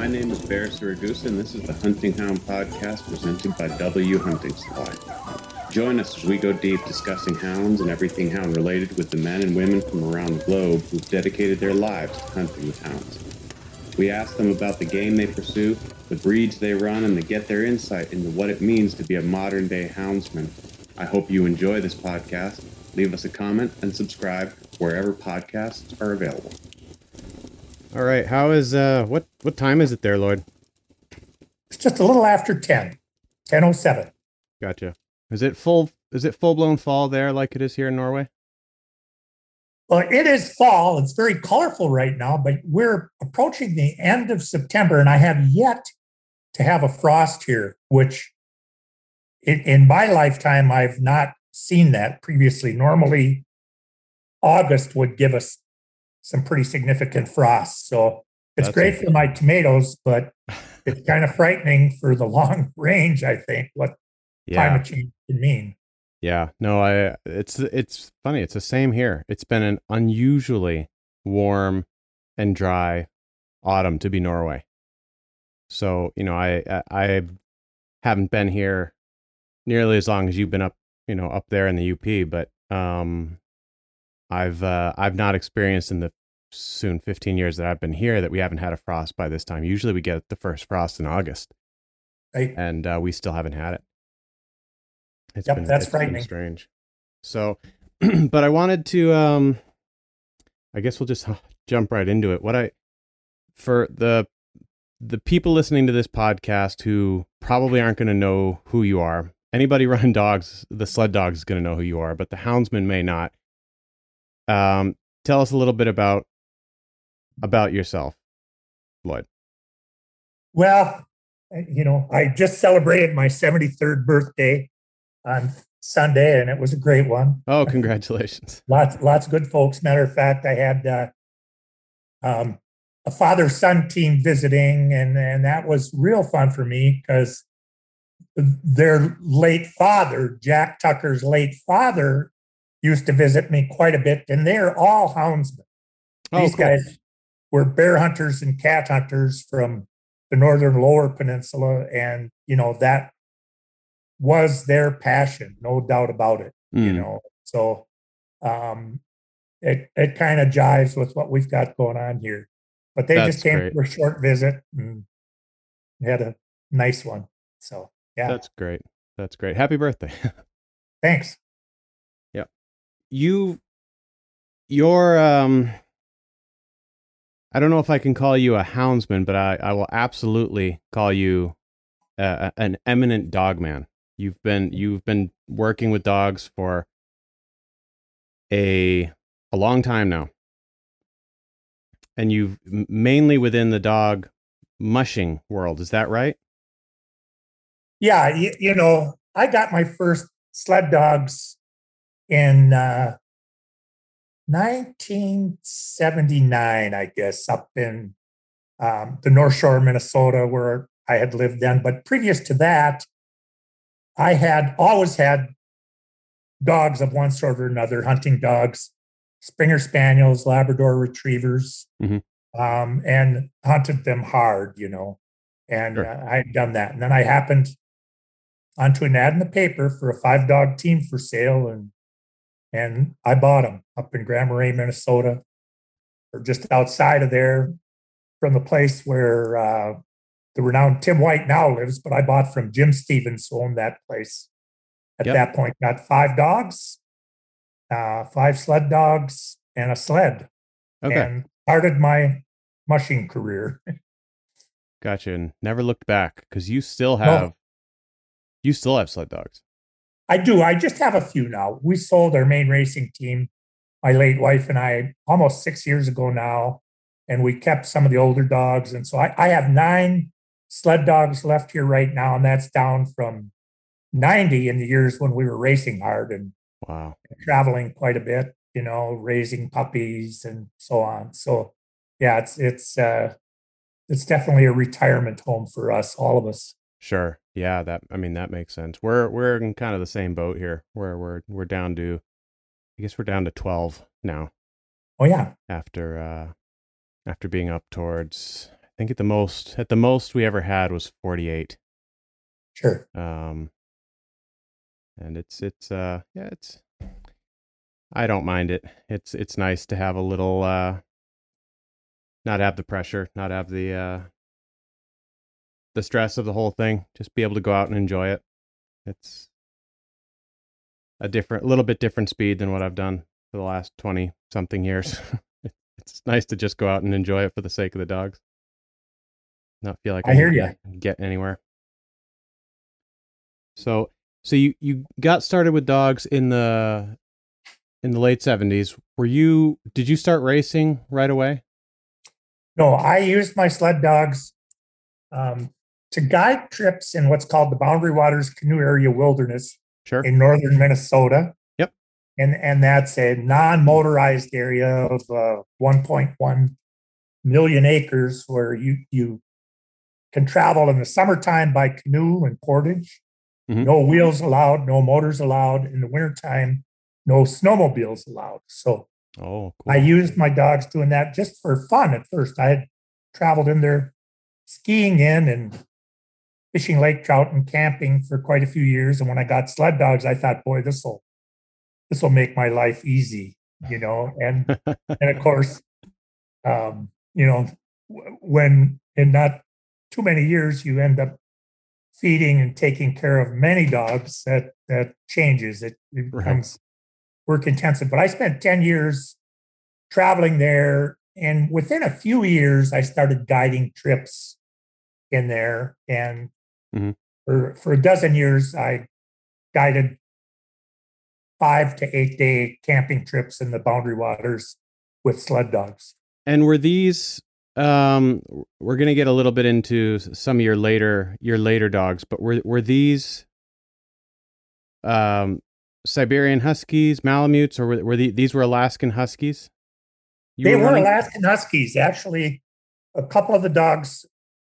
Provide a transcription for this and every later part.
My name is Bear Saragusa, and this is the Hunting Hound Podcast presented by W Hunting Supply. Join us as we go deep discussing hounds and everything hound related with the men and women from around the globe who've dedicated their lives to hunting with hounds. We ask them about the game they pursue, the breeds they run, and to get their insight into what it means to be a modern day houndsman. I hope you enjoy this podcast. Leave us a comment and subscribe wherever podcasts are available. All right. How is uh what what time is it there, Lloyd? It's just a little after 10, 10.07. Gotcha. Is it full is it full blown fall there like it is here in Norway? Well, it is fall. It's very colorful right now, but we're approaching the end of September, and I have yet to have a frost here, which in, in my lifetime, I've not seen that previously. Normally, August would give us some pretty significant frost. So it's That's great for my tomatoes, but it's kind of frightening for the long range, I think, what Yeah. climate change can mean. Yeah. No, I it's it's funny. It's the same here. It's been an unusually warm and dry autumn to be Norway. So, you know, I I I haven't been here nearly as long as you've been up, you know, up there in the UP, but um I've uh I've not experienced in the soon 15 years that I've been here that we haven't had a frost by this time. Usually we get the first frost in August Right? and uh, we still haven't had it. It's Yep, that's it's been frightening. strange. So, but I wanted to, um, I guess we'll just jump right into it. What I, for the, the people listening to this podcast who probably aren't going to know who you are, anybody running dogs, the sled dogs is going to know who you are, but the houndsman may not. Um, tell us a little bit about, about yourself, Lloyd. Well, you know, I just celebrated my 73rd birthday on Sunday, and it was a great one. Oh, congratulations. Lots, lots of good folks. Matter of fact, I had uh, um, a father-son team visiting, and and that was real fun for me because their late father, Jack Tucker's late father, used to visit me quite a bit, and they're all houndsmen. Oh, These cool. guys were bear hunters and cat hunters from the northern lower peninsula, and you know that was their passion, no doubt about it. You Mm. know, so um, it it kind of jives with what we've got going on here. But they That's just came great. for a short visit and had a nice one. So yeah, That's great. That's great. Happy birthday. thanks. You you're um I don't know if I can call you a houndsman, but I, I will absolutely call you uh, an eminent dog man. You've been you've been working with dogs for a a long time now, and you've mainly within the dog mushing world. Is that right? Yeah, you, you know, I got my first sled dogs in uh, 1979, I guess, up in um, the North Shore of Minnesota, where I had lived then. But previous to that, I had always had dogs of one sort or another, hunting dogs, Springer Spaniels, Labrador Retrievers, Mhm. um, and hunted them hard, you know. And Sure. uh, I had done that. And then I happened onto an ad in the paper for a five dog team for sale, and and I bought them up in Grand Marais, Minnesota, or just outside of there, from the place where uh, the renowned Tim White now lives. But I bought from Jim Stevens, who owned that place. At Yep. that point, got five dogs, uh, five sled dogs, and a sled, Okay, and started my mushing career. gotcha. And never looked back because you still No. have you still have sled dogs. I do. I just have a few now. We sold our main racing team, my late wife and I, almost six years ago now, and we kept some of the older dogs. And so I, I have nine sled dogs left here right now, and that's down from 90 in the years when we were racing hard and Wow. traveling quite a bit, you know, raising puppies and so on. So yeah, it's it's uh it's definitely a retirement home for us, all of us. Sure. Yeah, that I mean that makes sense. We're we're in kind of the same boat here where we're we're down to I guess we're down to 12 now Oh yeah. after uh after being up towards I think at the most at the most we ever had was 48. Sure. Um, and it's it's uh yeah it's I don't mind it. It's it's nice to have a little uh not have the pressure, not have the uh the stress of the whole thing. Just be able to go out and enjoy it. It's a different, a little bit different speed than what I've done for the last twenty something years. it's nice to just go out and enjoy it for the sake of the dogs. Not feel like I hear you get anywhere. So, so you you got started with dogs in the in the late seventies. Were you? Did you start racing right away? No, I used my sled dogs um, to guide trips in what's called the Boundary Waters Canoe Area Wilderness Sure. in northern Minnesota. Yep. And and that's a non-motorized area of uh, 1.1 million acres where you you can travel in the summertime by canoe and portage. Mhm. No wheels allowed, no motors allowed. In the wintertime, no snowmobiles allowed. So Oh, cool. I used my dogs doing that just for fun at first. I had traveled in there skiing in and fishing lake trout and camping for quite a few years. And when I got sled dogs, I thought, boy, this will this will make my life easy, you know. And and of course, um, you know, when in not too many years you end up feeding and taking care of many dogs, that that changes. It, it Right. becomes work intensive. But I spent 10 years traveling there. And within a few years, I started guiding trips in there. And Mhm. for, for a dozen years, I guided five to eight day camping trips in the boundary waters with sled dogs. And were these um we're going to get a little bit into some of your later your later dogs, but were were these um Siberian Huskies, Malamutes or were, were the, these were Alaskan Huskies? You they were running- Alaskan Huskies. Actually, a couple of the dogs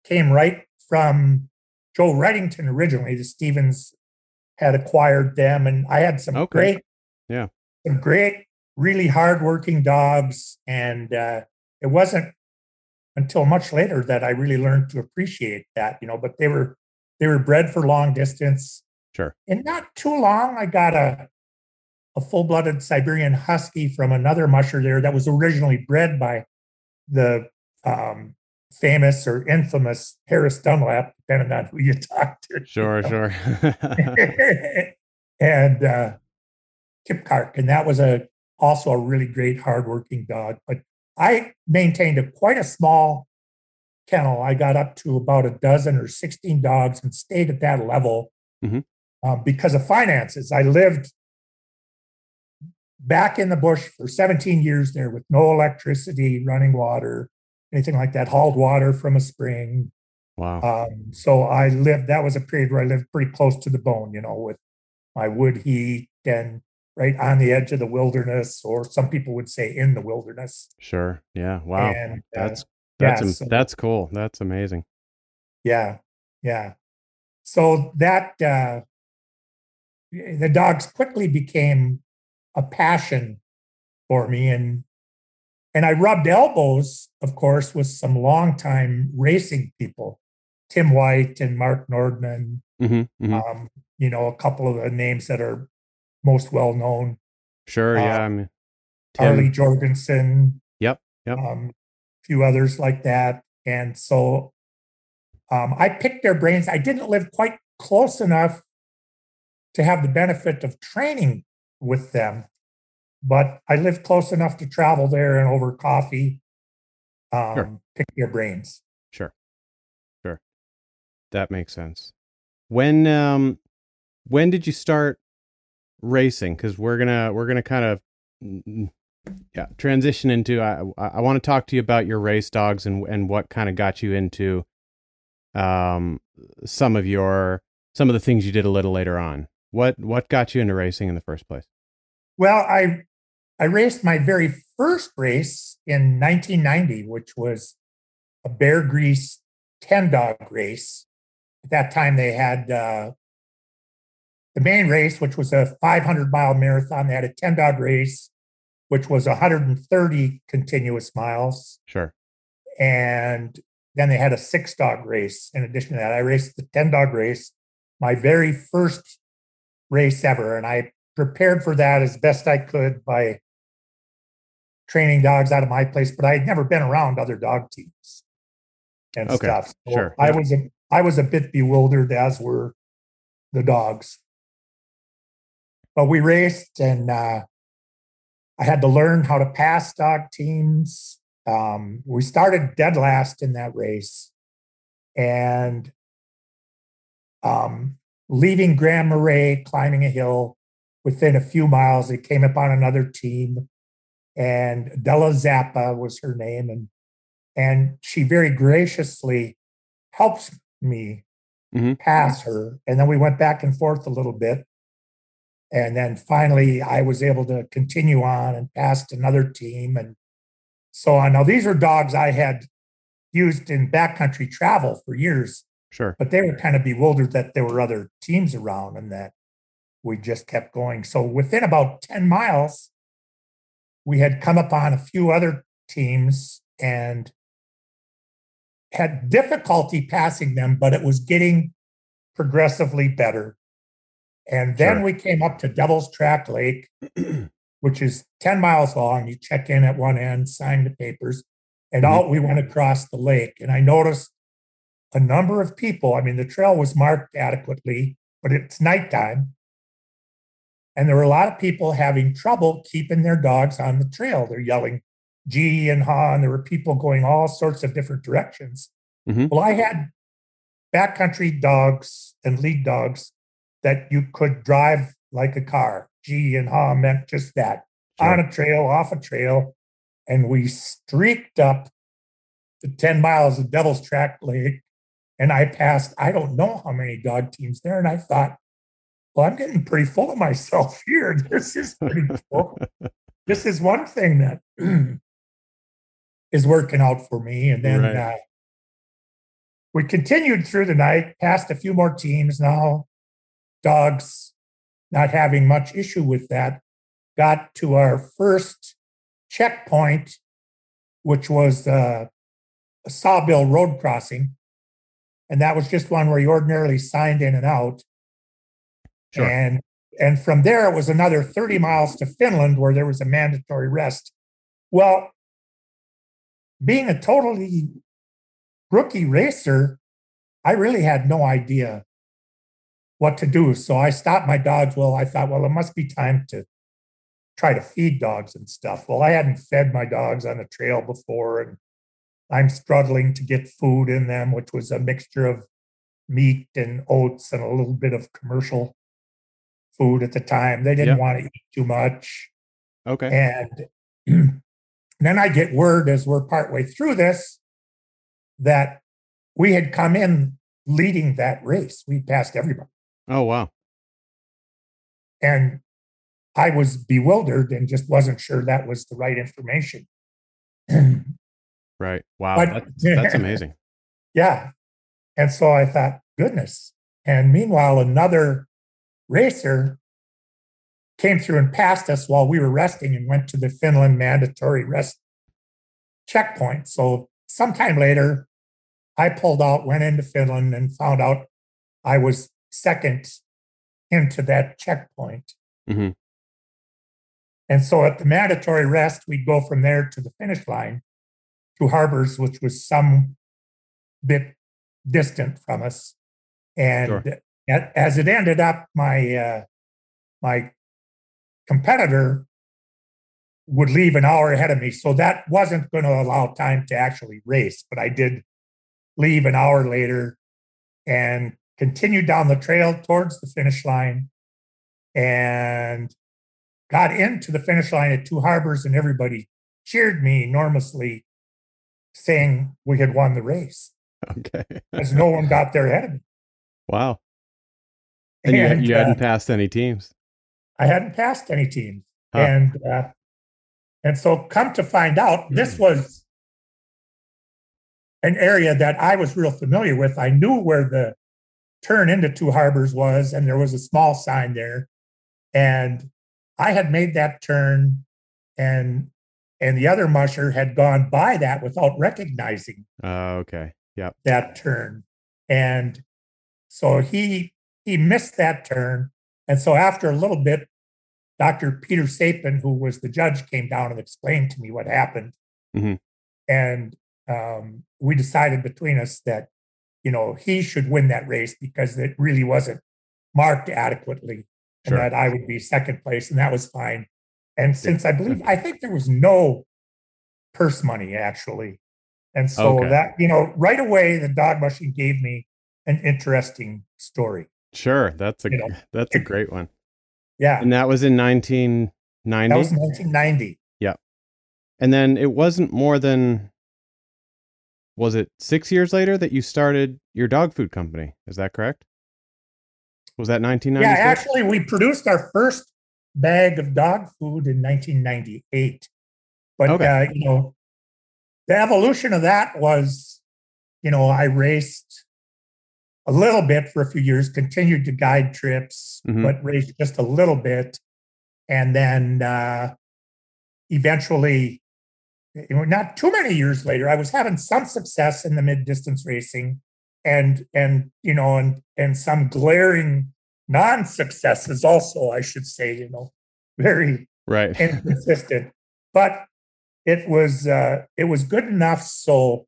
came right from Joe Redington originally. The Stevens had acquired them, and I had some Okay. great, Yeah. some great, really hardworking dogs. And uh, it wasn't until much later that I really learned to appreciate that. You know, but they were they were bred for long distance. Sure. And not too long, I got a a full-blooded Siberian Husky from another musher there that was originally bred by the um, famous or infamous Harris Dunlap, depending on who you talk to. Sure, sure. and uh, Kip Kark, and that was a also a really great hardworking dog. But I maintained a quite a small kennel. I got up to about a dozen or sixteen dogs and stayed at that level Mhm. um, because of finances. I lived back in the bush for 17 years there with no electricity, running water, anything like that. Hauled water from a spring. wow. Um, so I lived, that was a period where I lived pretty close to the bone, you know, with my wood heat and right on the edge of the wilderness, or some people would say in the wilderness. Sure. Yeah. Wow. And, uh, that's that's yeah, so- that's cool. That's amazing. Yeah. Yeah. So that, uh, the dogs quickly became a passion for me. And, and I rubbed elbows, of course, with some longtime racing people, Tim White and Mark Nordman, hmm hmm um, you know, a couple of the names that are most well known. Sure. Yeah. uh, I mean, Harley Jorgensen, Yep. Yep. um, a few others like that. And so um, I picked their brains. I didn't live quite close enough to have the benefit of training with them, but I live close enough to travel there and over coffee, um, Sure. pick their brains. Sure. Sure. That makes sense. When um when did you start racing cuz we're going to we're to kind of yeah, transition into I I, I want to talk to you about your race dogs and and what kind of got you into um some of your some of the things you did a little later on. What what got you into racing in the first place? Well, I I raced my very first race in 1990, which was a Beargrease 10 dog race. At that time, they had uh, the main race, which was a 500 mile marathon. They had a 10 dog race, which was 130 continuous miles. Sure. And then they had a six dog race. In addition to that, I raced the 10 dog race, my very first race ever. And I prepared for that as best I could by training dogs out of my place, but I had never been around other dog teams and Okay, stuff. So sure, I was a, I was a bit bewildered, as were the dogs. But we raced, and uh, I had to learn how to pass dog teams. Um, we started dead last in that race, and um, leaving Grand Marais, climbing a hill. Within a few miles, it came upon another team, and Della Zappa was her name, and and she very graciously helps me Mhm. pass her. And then we went back and forth a little bit. And then finally, I was able to continue on and passed another team and so on. Now, these were dogs I had used in backcountry travel for years, Sure. but they were kind of bewildered that there were other teams around and that we just kept going. So within about 10 miles, we had come upon a few other teams and had difficulty passing them, but it was getting progressively better. And then Sure. we came up to Devil's Track Lake, which is 10 miles long. You check in at one end, sign the papers, and Mhm. out we went across the lake. And I noticed a number of people. I mean, the trail was marked adequately, but it's nighttime. And there were a lot of people having trouble keeping their dogs on the trail. They're yelling gee and ha, and there were people going all sorts of different directions. Mhm. Well, I had backcountry dogs and lead dogs that you could drive like a car. Gee and ha meant just that on a trail, off a trail. And we streaked up the 10 miles of Devil's Track Lake. And I passed, I don't know how many dog teams there. And I thought, well, I'm getting pretty full of myself here. This is pretty cool. this is one thing that is working out for me. And then Right. uh, we continued through the night, passed a few more teams. Now, dogs not having much issue with that, got to our first checkpoint, which was uh, a Sawbill Road crossing. And that was just one where you ordinarily signed in and out. Sure. And and from there it was another 30 miles to Finland where there was a mandatory rest. Well, being a totally rookie racer, I really had no idea what to do. So I stopped my dogs. Well, I thought, well, it must be time to try to feed dogs and stuff. Well, I hadn't fed my dogs on the trail before, and I'm struggling to get food in them, which was a mixture of meat and oats and a little bit of commercial food at the time. They didn't Yeah. want to eat too much. Okay. And then I get word as we're partway through this that we had come in leading that race. We passed everybody. Oh wow. And I was bewildered and just wasn't sure that was the right information. Right. Wow. But- that's, that's amazing. yeah. And so I thought, goodness. And meanwhile, another racer came through and passed us while we were resting and went to the Finland mandatory rest checkpoint. So sometime later, I pulled out, went into Finland, and found out I was second into that checkpoint. Mhm. And so at the mandatory rest, we'd go from there to the finish line Two Harbors, which was some bit distant from us. And Sure. As it ended up, my uh, my competitor would leave an hour ahead of me, so that wasn't going to allow time to actually race. But I did leave an hour later and continued down the trail towards the finish line, and got into the finish line at Two Harbors, and everybody cheered me enormously, saying we had won the race, Okay. as no one got there ahead of me. wow. And, you, And, you uh, hadn't passed any teams. I hadn't passed any teams. Huh. And uh, and so come to find out, this Hmm. was an area that I was real familiar with. I knew where the turn into Two Harbors was, and there was a small sign there. And I had made that turn, and and the other musher had gone by that without recognizing. Oh, okay. Yep. that turn. And so he he missed that turn. And so after a little bit, Dr. Peter Sapin, who was the judge, came down and explained to me what happened. Mhm. And um, we decided between us that, you know, he should win that race because it really wasn't marked adequately and Sure. that I would be second place, and that was fine. And since I believe, I think there was no purse money actually. And so Okay. that, you know, right away, the dog mushing gave me an interesting story. Sure. That's a You know, that's a great one. Yeah. And that was in 1990. That was 1990. Yeah, and then it wasn't more than was it 6 years later that you started your dog food company? Is that correct? Was that Yeah, actually, we produced our first bag of dog food in 1998. But, Okay. uh, you know, the evolution of that was, you know, I raced a little bit for a few years, continued to guide trips, Mhm. but raced just a little bit. And then uh, eventually, not too many years later, I was having some success in the mid distance racing and, and, you know, and, and some glaring non successes also, I should say, you know, very right. inconsistent. but it was uh, it was good enough. So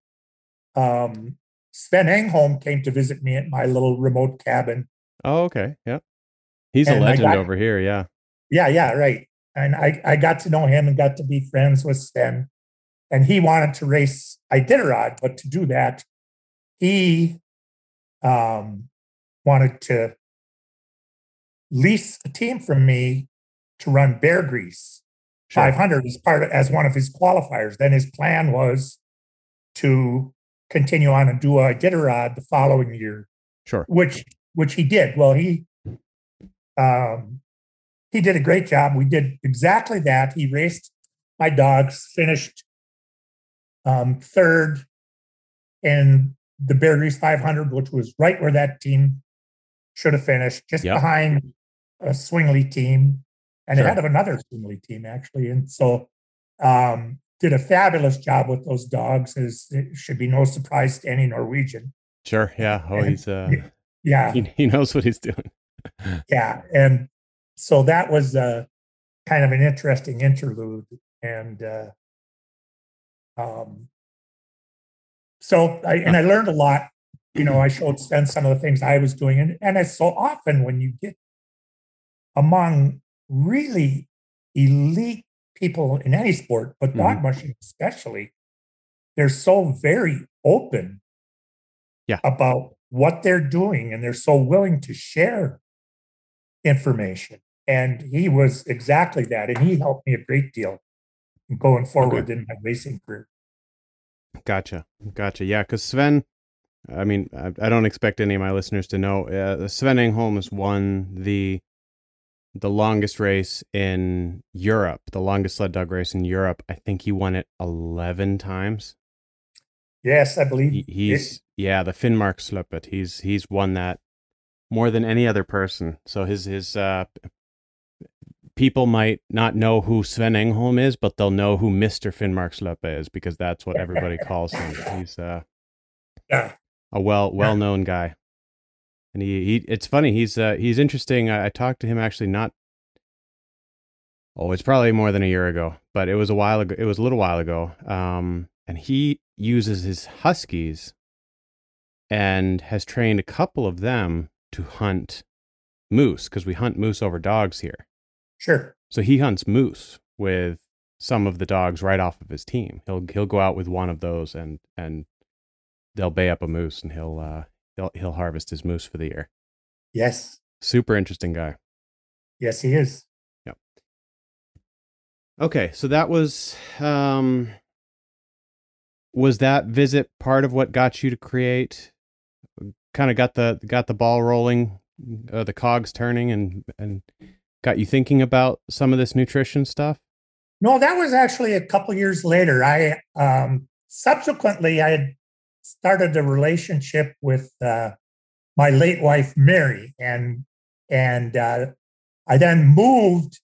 um, Sven Engholm came to visit me at my little remote cabin. oh, okay. Yeah. He's a And I legend got- over here, yeah. Yeah, yeah, right. And I, I got to know him and got to be friends with Sven. And he wanted to race Iditarod, but to do that, he um, wanted to lease a team from me to run Beargrease. Sure. 500 as part of, as one of his qualifiers. Then his plan was to continue on and do a Iditarod the following year, Sure. which which he did. Well, he um, he did a great job. We did exactly that. He raced my dogs, finished um, third in the Beargrease 500, which was right where that team should have finished, just Yep. behind a Swingley team and Sure. ahead of another Swingley team, actually. And so um, did a fabulous job with those dogs. Is it should be no surprise to any Norwegian. Sure. Yeah. Oh, he's uh Yeah, he, he knows what he's doing. yeah. And so that was uh, kind of an interesting interlude. And uh, um, so I and I learned a lot. You know, I showed Sven some of the things I was doing, and and it's so often when you get among really elite people in any sport, but dog mushing especially, they're so very open Yeah. about what they're doing, and they're so willing to share information. And he was exactly that, and he helped me a great deal going forward in my racing career. Gotcha. Gotcha. Yeah, because Sven, I mean, I, I don't expect any of my listeners to know. Uh, Sven Engholm has won the the longest race in Europe, the longest sled dog race in Europe. I think he won it eleven times. Yes, I believe He, he's yeah, the Finnmarksløpet. He's he's won that more than any other person. So his his uh, people might not know who Sven Engholm is, but they'll know who Mister Finnmarksløpet is because that's what everybody calls him. He's uh yeah, a well well known guy. And he, he it's funny, he's uh he's interesting. I, I talked to him actually not oh, it's probably more than a year ago, but it was a while ago it was a little while ago. Um and he uses his huskies and has trained a couple of them to hunt moose because we hunt moose over dogs here. sure. So he hunts moose with some of the dogs right off of his team. He'll he'll go out with one of those and and they'll bay up a moose and he'll uh he'll he'll harvest his moose for the year. Yes, Super interesting guy. yes, he is. Yep. Okay, so that was um was that visit part of what got you to create kind of got the got the ball rolling, uh, the cogs turning and and got you thinking about some of this nutrition stuff? No, that was actually a couple years later. I um, subsequently I had started a relationship with uh, my late wife Mary, and and uh, I then moved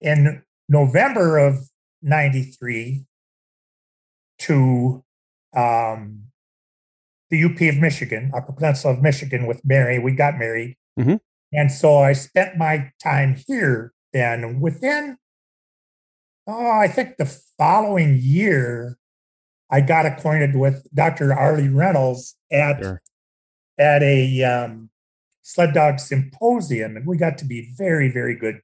in November of '93 to um, the UP of Michigan, Upper Peninsula of Michigan, with Mary. We got married, Mhm. and so I spent my time here. Then within, oh, I think the following year, I got acquainted with Dr. Arleigh Reynolds at Sure. at a um, sled dog symposium, and we got to be very, very good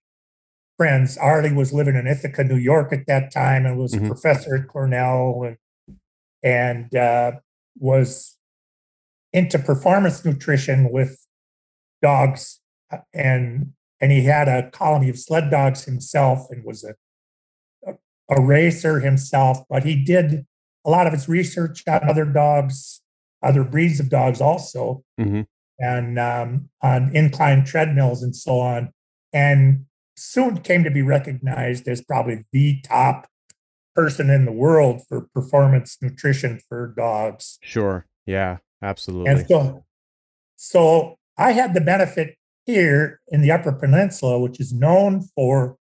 friends. Arleigh was living in Ithaca, New York at that time, and was Mhm. a professor at Cornell, and and uh, was into performance nutrition with dogs, uh, and and he had a colony of sled dogs himself, and was a, a racer himself. But he did a lot of it's research on other dogs, other breeds of dogs, also hmm and um, on incline treadmills and so on. And soon came to be recognized as probably the top person in the world for performance nutrition for dogs. Sure. Yeah. Absolutely. And so, so I had the benefit here in the Upper Peninsula, which is known for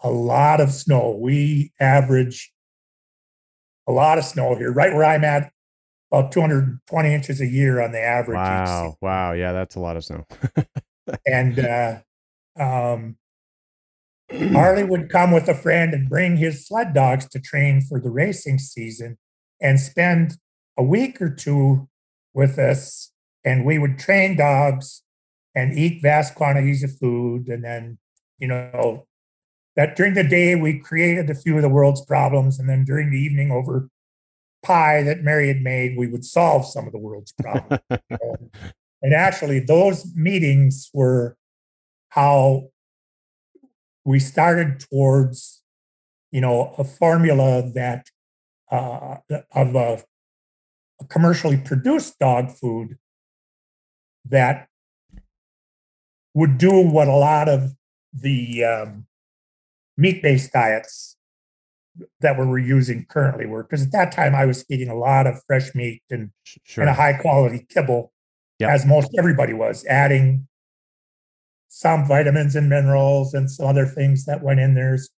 a lot of snow. We average a lot of snow here, right where I'm at, about 220 inches a year on the average. wow. Wow. Yeah. That's a lot of snow. and uh, um, Arleigh would come with a friend and bring his sled dogs to train for the racing season and spend a week or two with us. And we would train dogs and eat vast quantities of food. And then, you know, that during the day we created a few of the world's problems. And then during the evening, over pie that Mary had made, we would solve some of the world's problems. know. And actually, those meetings were how we started towards, you know, a formula that uh, of a, a commercially produced dog food that would do what a lot of the um, meat-based diets that we're using currently were. Because at that time, I was feeding a lot of fresh meat and sure. and a high quality kibble, Yep. as most everybody was, adding some vitamins and minerals and some other things that went in there. It's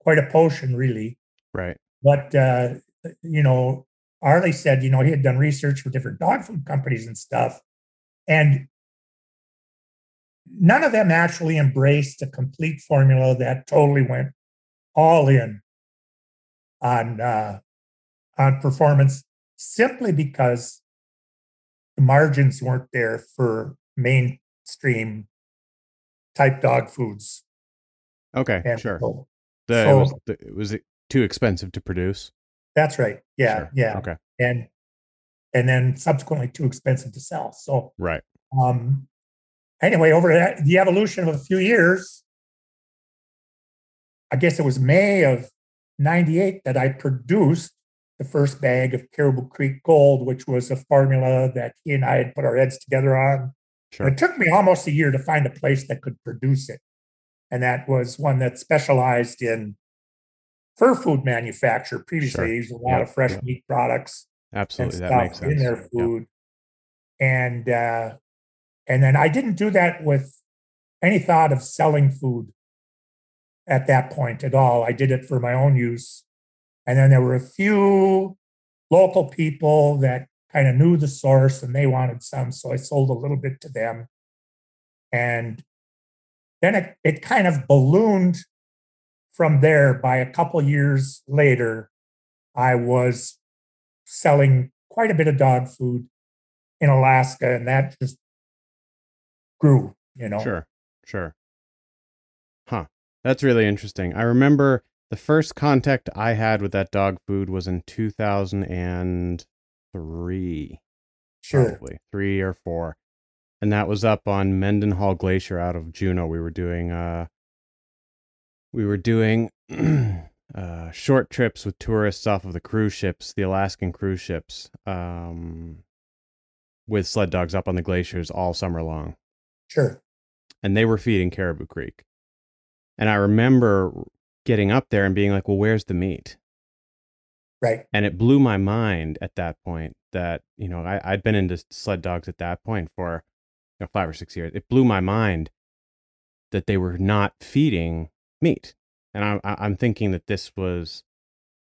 quite a potion, really. right. But uh, you know, Arleigh said, you know, he had done research for different dog food companies and stuff, and none of them actually embraced a complete formula that totally went all in on uh, on performance, simply because the margins weren't there for mainstream type dog foods. Okay. And sure. so- The, it was the, it was too expensive to produce. that's right. Yeah, Sure. yeah. Okay. and and then subsequently too expensive to sell. So Right. um anyway, over that, the evolution of a few years, I guess it was May of 98 that I produced the first bag of Caribou Creek Gold, which was a formula that he and I had put our heads together on. Sure. It took me almost a year to find a place that could produce it. And that was one that specialized in fur food manufacture. Previously, Sure. they used a lot Yeah, of fresh yeah. meat products Absolutely. That stuff makes sense. in their food. And uh, and then I didn't do that with any thought of selling food at that point at all. I did it for my own use. And then there were a few local people that kind of knew the source and they wanted some. So I sold a little bit to them. And then it, it kind of ballooned from there. By a couple years later, I was selling quite a bit of dog food in Alaska, and that just grew, you know. Sure. Sure. Huh. That's really interesting. I remember the first contact I had with that dog food was in 2003, Sure. probably three or four. And that was up on Mendenhall Glacier out of Juneau. We were doing, uh, we were doing, uh, short trips with tourists off of the cruise ships, the Alaskan cruise ships, um, with sled dogs up on the glaciers all summer long Sure. and they were feeding Caribou Creek. And I remember getting up there and being like, well, where's the meat? Right. And it blew my mind at that point that, you know, I, I'd been into sled dogs at that point for you know, five or six years. It blew my mind that they were not feeding meat. And I, I, I'm thinking that this was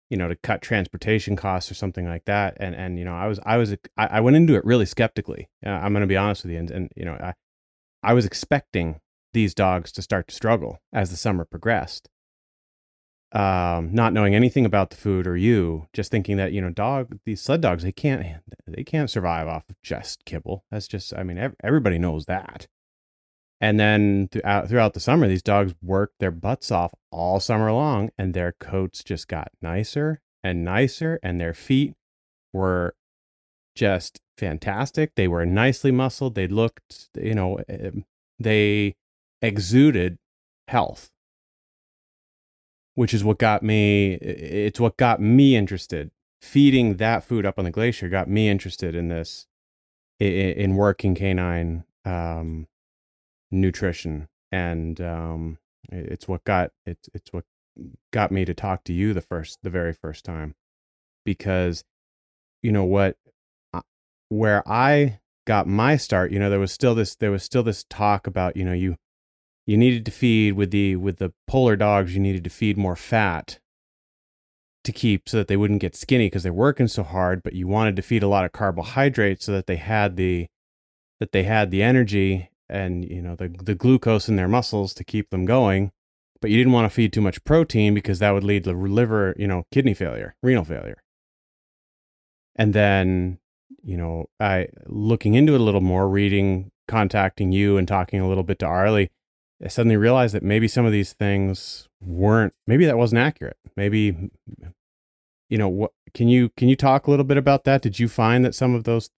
you know, to cut transportation costs or something like that. And and you know, I was I was I, I went into it really skeptically. Uh, I'm going to be honest with you, and and you know, I I was expecting these dogs to start to struggle as the summer progressed. Um, not knowing anything about the food or you, just thinking that you know, dog these sled dogs they can't they can't survive off of just kibble. That's just I mean ev- everybody knows that. And then throughout throughout the summer, these dogs worked their butts off all summer long, and their coats just got nicer and nicer, and their feet were just fantastic. They were nicely muscled. They looked, you know, eh, they exuded health, which is what got me. It's what got me interested. Feeding that food up on the glacier got me interested in this, in working canine um, nutrition, and um, it's what got it's it's what got me to talk to you the first the very first time because you know what where I got my start, you know, there was still this there was still this talk about, you know, you you needed to feed with the with the polar dogs, you needed to feed more fat to keep so that they wouldn't get skinny because they're working so hard, but you wanted to feed a lot of carbohydrates so that they had the that they had the energy and you know the the glucose in their muscles to keep them going but you didn't want to feed too much protein because that would lead to liver you know kidney failure renal failure. And then you know i looking into it a little more reading contacting you and talking a little bit to Arleigh i suddenly realized that maybe some of these things weren't maybe that wasn't accurate. Maybe you know what can you can you talk a little bit about that? Did you find that some of those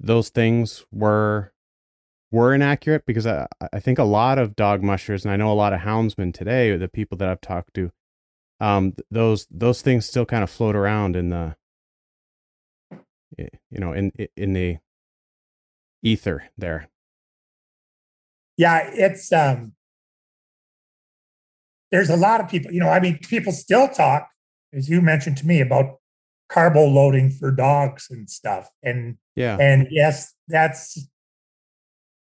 those things were were inaccurate? Because I, I think a lot of dog mushers, and I know a lot of houndsmen today, the people that I've talked to, um, those those things still kind of float around in the, you know, in in the ether there. Yeah, it's um, there's a lot of people. You know, I mean, people still talk, as you mentioned to me, about carbo loading for dogs and stuff, and yeah, and yes, that's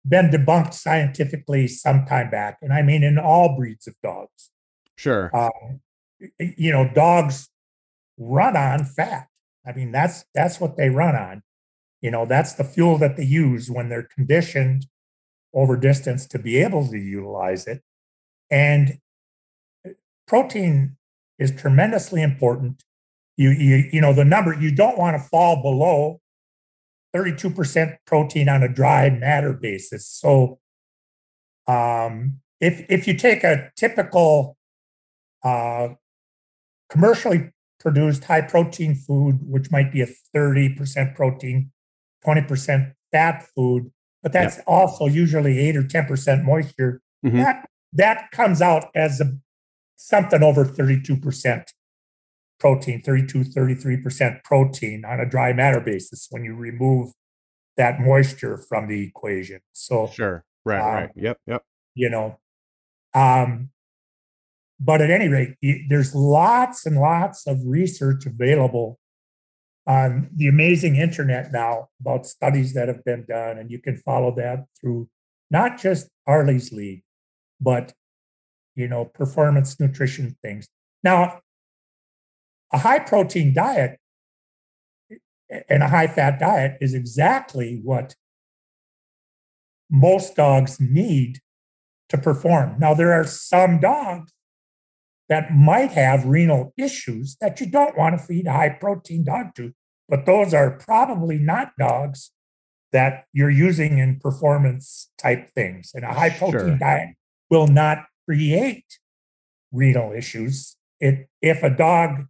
been debunked scientifically some time back, and I mean in all breeds of dogs. Sure. Um, you know, dogs run on fat. I mean, that's that's what they run on. You know, that's the fuel that they use when they're conditioned over distance to be able to utilize it. And uh, protein is tremendously important. You you you know the number you don't want to fall below 32% protein on a dry matter basis. So um, if if you take a typical uh, commercially produced high protein food, which might be a 30% protein, 20% fat food, but that's also usually 8 or 10% moisture, mm-hmm. that that comes out as a, something over 32% protein, 32, 33% protein on a dry matter basis when you remove that moisture from the equation. So sure, right, um, right, yep, yep. You know, um, but at any rate, there's lots and lots of research available on the amazing internet now about studies that have been done, and you can follow that through not just Arleigh's League, but you know, performance nutrition things. Now, a high protein diet and a high fat diet is exactly what most dogs need to perform. Now, there are some dogs that might have renal issues that you don't want to feed a high protein dog to, but those are probably not dogs that you're using in performance type things. And a high protein sure. diet will not create renal issues. It, if a dog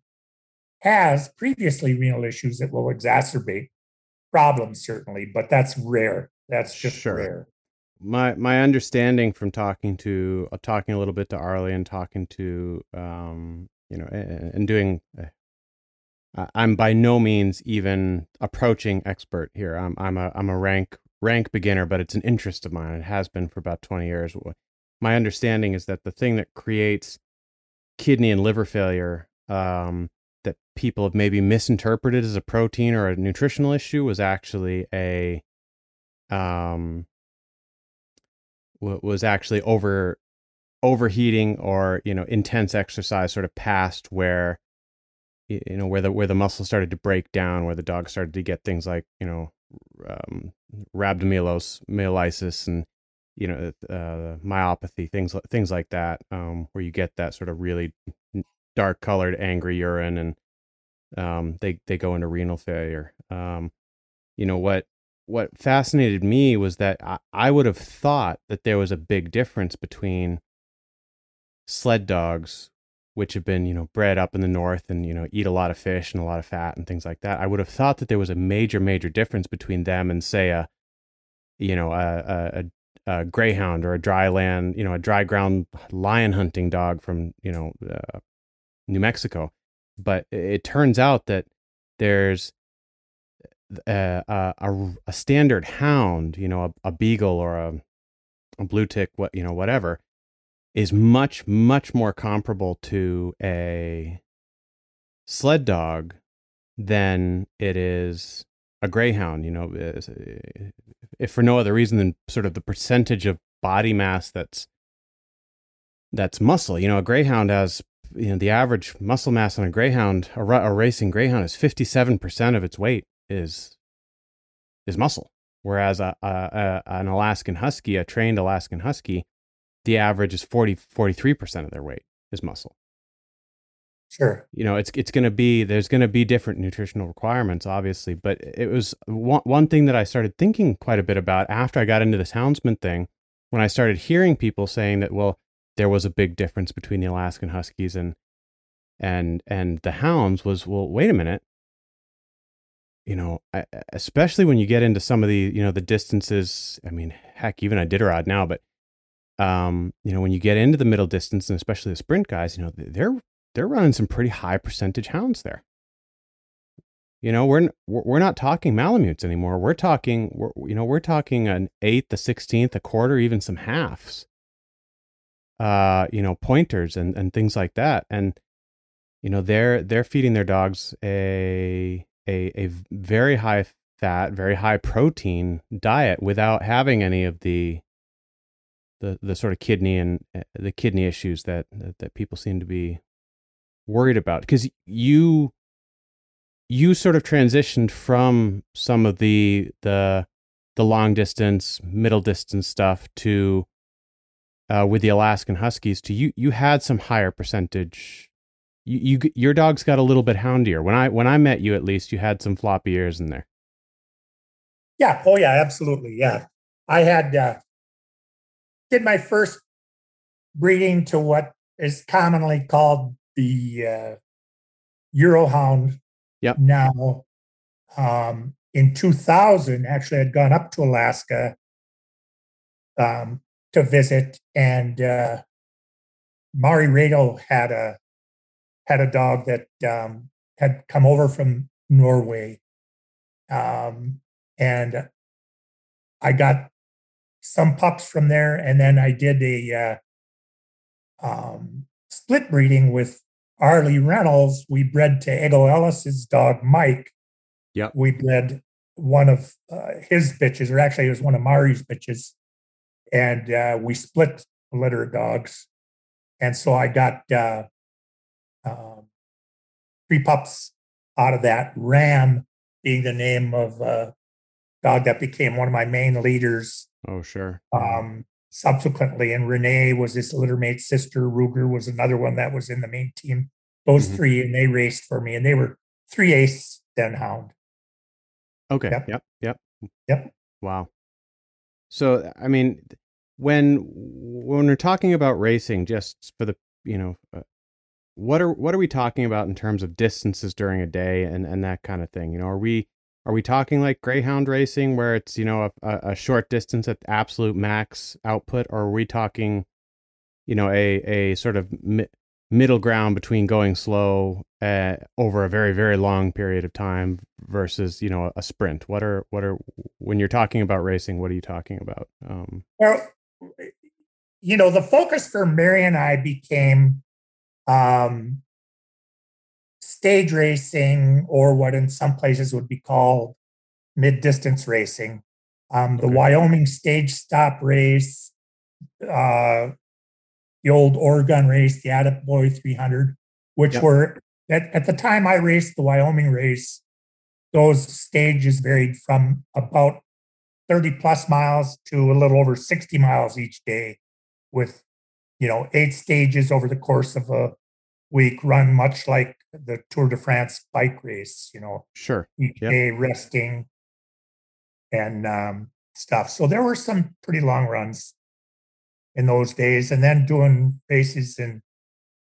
has previously renal issues it will exacerbate problems, certainly, but that's rare. That's just sure. rare. My my understanding from talking to uh, talking a little bit to Arleigh and talking to um, you know and, and doing uh, I'm by no means even approaching expert here. I'm I'm a I'm a rank rank beginner, but it's an interest of mine. It has been for about 20 years. My understanding is that the thing that creates kidney and liver failure um, that people have maybe misinterpreted as a protein or a nutritional issue was actually a um was actually over overheating or you know intense exercise sort of past where you know where the where the muscle started to break down, where the dog started to get things like you know um, rhabdomyolysis and you know uh, myopathy, things things like that, um, where you get that sort of really dark colored, angry urine, and um, they they go into renal failure. Um, you know what what fascinated me was that I, I would have thought that there was a big difference between sled dogs which have been you know bred up in the north and you know eat a lot of fish and a lot of fat and things like that. I would have thought that there was a major major difference between them and say a you know a, a, a greyhound or a dry land you know a dry ground lion hunting dog from you know uh, new mexico. But it turns out that there's Uh, a, a, a standard hound you know a, a beagle or a, a blue tick what you know whatever is much much more comparable to a sled dog than it is a greyhound you know if for no other reason than sort of the percentage of body mass that's that's muscle. You know a greyhound has you know the average muscle mass on a greyhound a, a racing greyhound is 57% of its weight is is muscle. Whereas a, a, a, an alaskan husky a trained alaskan husky the average is 40 43% of their weight is muscle. Sure. You know it's it's going to be there's going to be different nutritional requirements obviously but it was one, one thing that i started thinking quite a bit about after i got into this houndsman thing when i started hearing people saying that well there was a big difference between the alaskan huskies and and and the hounds was well wait a minute you know especially when you get into some of the you know the distances i mean heck even I did a iditarod now but um, you know, when you get into the middle distance and especially the sprint guys, you know, they're they're running some pretty high percentage hounds there. You know, we're we're not talking malamutes anymore. We're talking, we're, you know, we're talking an eighth, a sixteenth, a quarter, even some halves. Uh, you know, pointers and and things like that, and you know, they're they're feeding their dogs a a a very high fat, very high protein diet without having any of the the the sort of kidney and uh, the kidney issues that that people seem to be worried about. Because you you sort of transitioned from some of the the the long distance middle distance stuff to uh, with the Alaskan Huskies to you you had some higher percentage you, you your dog's got a little bit houndier. When I when I met you at least you had some floppy ears in there. Yeah. Oh yeah absolutely. Yeah. I had uh, did my first breeding to what is commonly called the uh, Eurohound. Yep. Now, um, in 2000, actually, I'd gone up to Alaska um, to visit, and uh, Mari Radel had a had a dog that um, had come over from Norway, um, and I got some pups from there, and then I did a uh, um, split breeding with Arleigh Reynolds. We bred to Egil Ellis's dog Mike. Yep. We bred one of uh, his bitches, or actually it was one of Mari's bitches, and uh, we split a litter of dogs. And so I got uh, three pups out of that. Ram being the name of a dog that became one of my main leaders Oh, sure. Um, subsequently, and Renee was his littermate sister. Ruger was another one that was in the main team. Those mm-hmm. three, and they raced for me, and they were three ace then hound. Okay. Yep. Yep. Yep. Yep. Wow. So, I mean, when when we're talking about racing, just for the you know, uh, what are what are we talking about in terms of distances during a day and and that kind of thing? You know, are we are we talking like greyhound racing where it's you know a, a short distance at absolute max output, or are we talking, you know, a a sort of mi- middle ground between going slow uh, over a very very long period of time versus you know a sprint? What are what are when you're talking about racing? What are you talking about? Um, well, you know, the focus for Mary and I became um, stage racing, or what in some places would be called mid distance racing. Um, the okay. Wyoming stage stop race, uh, the old Oregon race, the Attaboy 300, which yep. were at, at the time I raced the Wyoming race, those stages varied from about 30 plus miles to a little over 60 miles each day with you know eight stages over the course of a week run much like the tour de france bike race you know Sure. each Yep. day resting and um, stuff so there were some pretty long runs in those days and then doing races in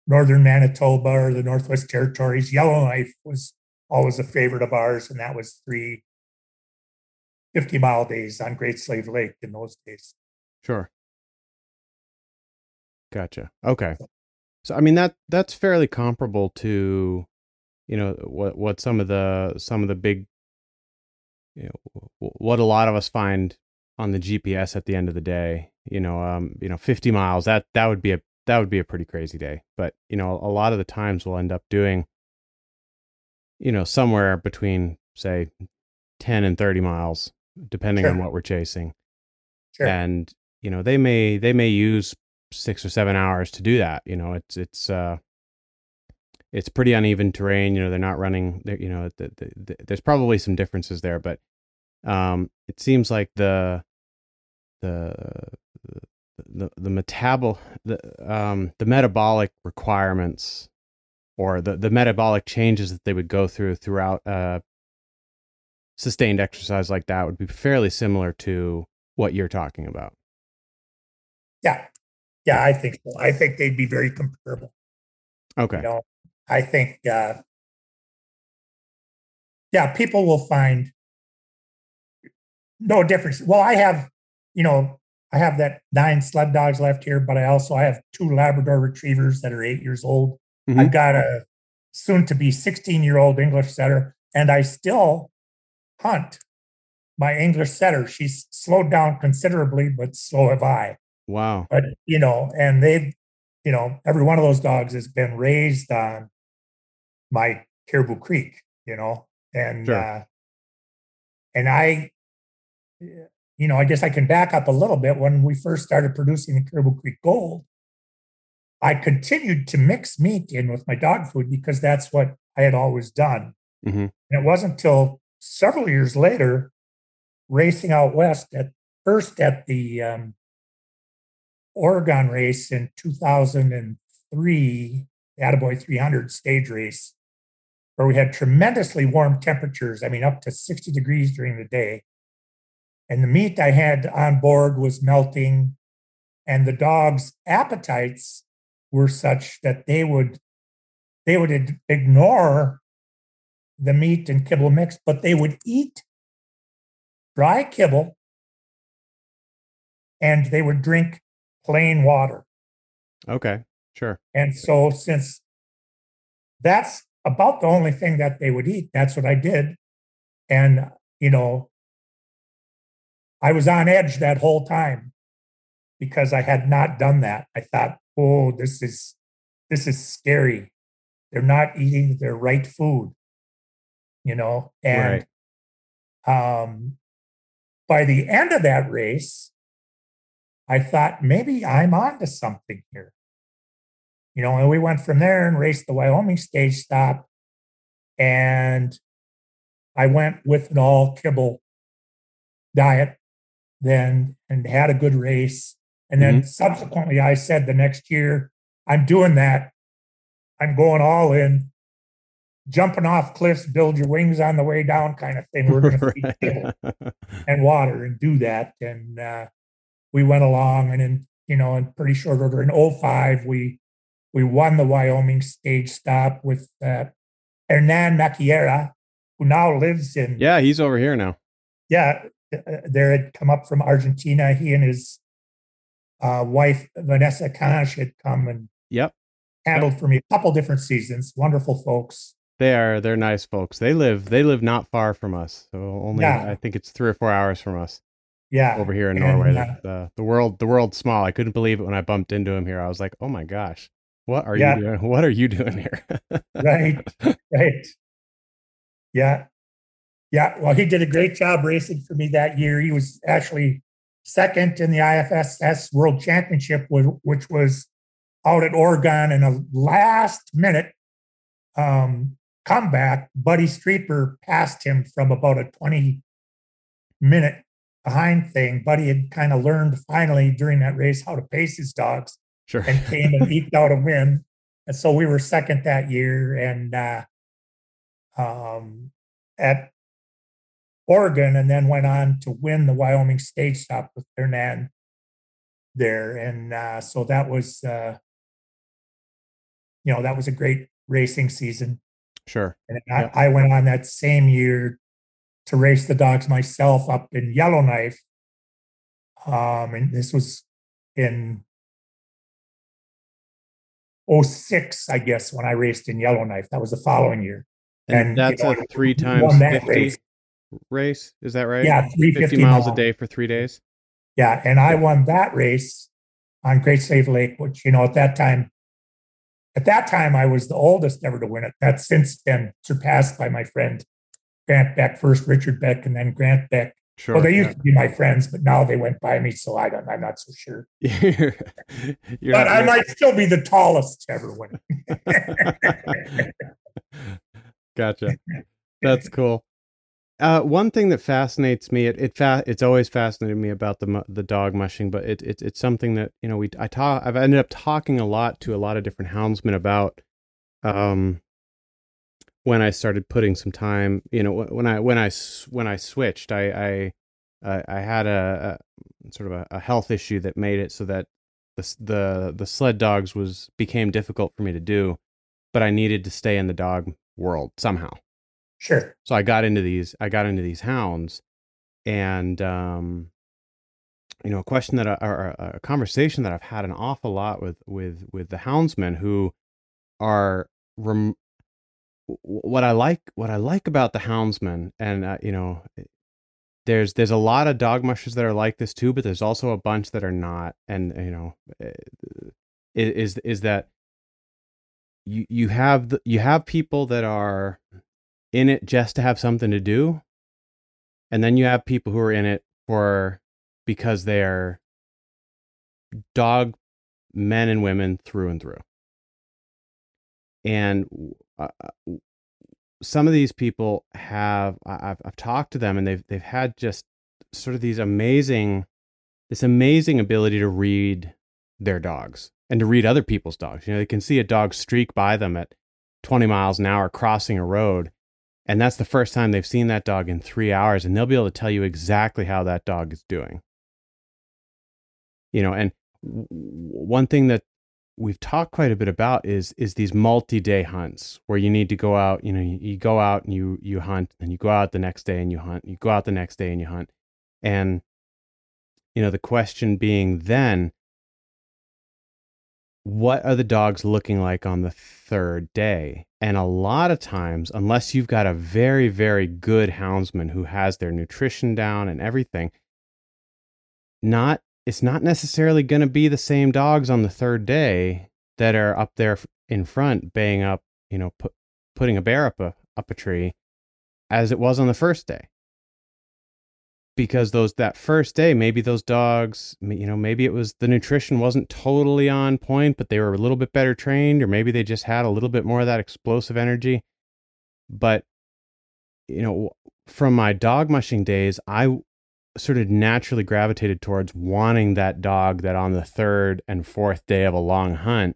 northern manitoba or the northwest territories yellowknife was always a favorite of ours and that was three 50 mile days on great slave lake in those days Sure. Gotcha. Okay. So I mean that that's fairly comparable to, you know, what what some of the some of the big, you know, w- what a lot of us find on the GPS at the end of the day. You know, um, you know, fifty miles. That that would be a that would be a pretty crazy day. But you know, a lot of the times we'll end up doing, you know, somewhere between say ten and thirty miles, depending on what we're chasing sure and you know they may they may use six or seven hours to do that you know it's it's uh it's pretty uneven terrain you know they're not running they're, you know the, the, the, there's probably some differences there but um it seems like the the the the metabol the um the metabolic requirements or the the metabolic changes that they would go through throughout uh sustained exercise like that would be fairly similar to what you're talking about Yeah. Yeah, I think so. I think they'd be very comparable. okay You know, I think uh yeah, people will find no difference. Well, I have, you know, I have that nine sled dogs left here, but I also I have two Labrador retrievers that are eight years old. Mhm. I've got a soon to be 16 year old English setter, and I still hunt my English setter. She's slowed down considerably, but so have I. wow but you know and they've you know every one of those dogs has been raised on my caribou creek you know and Sure. uh and i you know i guess i can back up a little bit when we first started producing the caribou creek gold i continued to mix meat in with my dog food because that's what i had always done Mhm. and it wasn't until several years later racing out west at first at the um, Oregon race in 2003, the Attaboy 300 stage race, where we had tremendously warm temperatures. I mean, up to 60 degrees during the day. And the meat I had on board was melting, and the dogs' appetites were such that they would they would ignore the meat and kibble mix, but they would eat dry kibble and they would drink plain water. okay sure And so, since that's about the only thing that they would eat, that's what I did. And, you know, I was on edge that whole time because I had not done that. I thought, oh, this is this is scary. They're not eating their right food, you know, and um by the end of that race, I thought maybe I'm onto something here. You know, and we went from there and raced the Wyoming stage stop. And I went with an all kibble diet then and had a good race. And then subsequently, I said the next year, I'm doing that. I'm going all in, jumping off cliffs, build your wings on the way down kind of thing. We're going to feed kibble and water and do that. And uh, we went along and in, you know, in pretty short order in 05, we we won the Wyoming stage stop with uh, Hernan Maquiera, who now lives in yeah he's over here now yeah, uh, there had come up from Argentina. He and his uh, wife Vanessa Cash had come and yep handled for me a couple different seasons. Wonderful folks. they are they're nice folks they live they live not far from us so only Yeah. i think it's three or four hours from us Yeah, over here in and, norway uh, the, the, the world the world's small i couldn't believe it when i bumped into him here i was like oh my gosh what are Yeah. you doing what are you doing here right, right. Yeah, yeah. Well, he did a great job racing for me that year. He was actually second in the IFSS World Championship, which was out at Oregon in a last minute um, comeback, Buddy Streeper passed him from about a 20 minute behind thing. Buddy had kind of learned finally during that race how to pace his dogs Sure. and came and eked out a win. And so we were second that year. And uh, um, at Oregon, and then went on to win the Wyoming stage stop with Hernan there. And uh, so that was, uh, you know, that was a great racing season. Sure. And I, I went on that same year to race the dogs myself up in Yellowknife. Um, and this was in 06, I guess, when I raced in Yellowknife. That was the following year. And, And, that's you know, a three times 50 race. race. Is that right? Yeah, 50 350 miles a day for three days. Yeah, and I won that race on Great Slave Lake, which you know at that time, at that time I was the oldest ever to win it. That's since been surpassed by my friend Grant Beck, first Richard Beck, and then Grant Beck. Sure. Well, they used to be my friends, but now they went by me, so I don't. I'm not so sure. you're, you're But not- I might still be the tallest ever win. gotcha. That's cool. Uh, one thing that fascinates me, it, it fa- it's always fascinated me about the the dog mushing, but it, it it's something that you know we I talk I've ended up talking a lot to a lot of different houndsmen about. Um, when I started putting some time, you know, when I when I when I switched, I I uh, I had a, a sort of a, a health issue that made it so that the the the sled dogs was became difficult for me to do, but I needed to stay in the dog world somehow Sure. so I got into these I got into these hounds and um you know a question that I, or a a conversation that I've had an awful lot with with with the houndsmen who are rem- what I like what I like about the houndsmen and uh, you know there's there's a lot of dog mushers that are like this too but there's also a bunch that are not and you know eh, is is that you you have the, you have people that are in it just to have something to do and then you have people who are in it for because they are dog men and women through and through. And some of these people have I've, I've talked to them and they've they've had just sort of these amazing this amazing ability to read their dogs and to read other people's dogs. You know they can see a dog streak by them at 20 miles an hour crossing a road and that's the first time they've seen that dog in three hours and they'll be able to tell you exactly how that dog is doing. You know and one thing that we've talked quite a bit about is is these multi-day hunts where you need to go out you know you, you go out and you you hunt and you go out the next day and you hunt you go out the next day and you hunt. And you know the question being then what are the dogs looking like on the third day? And a lot of times unless you've got a very very good houndsman who has their nutrition down and everything not it's not necessarily going to be the same dogs on the third day that are up there in front baying up you know put, putting a bear up a up a tree as it was on the first day. Because those that first day maybe those dogs you know maybe it was the nutrition wasn't totally on point but they were a little bit better trained or maybe they just had a little bit more of that explosive energy. But you know from my dog mushing days i sort of naturally gravitated towards wanting that dog that on the third and fourth day of a long hunt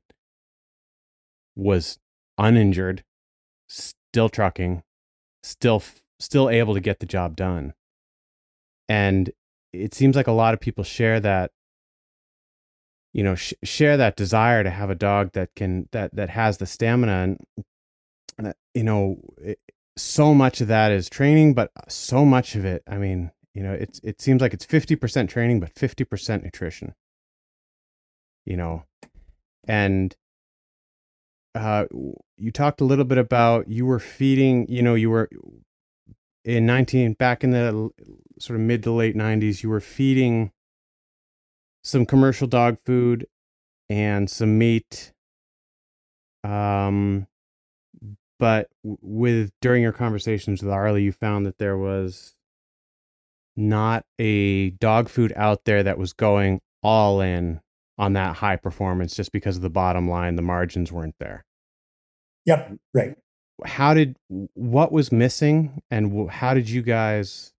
was uninjured still trucking still still able to get the job done. And it seems like a lot of people share that you know sh- share that desire to have a dog that can that that has the stamina and you know it, so much of that is training but so much of it i mean you know it's it seems like it's 50% training but 50% nutrition. You know and uh you talked a little bit about you were feeding you know you were in 19 back in the sort of mid to late 90s you were feeding some commercial dog food and some meat um but with during your conversations with Arleigh you found that there was not a dog food out there that was going all in on that high performance just because of the bottom line the margins weren't there Yep. Right. how did what was missing and how did you guys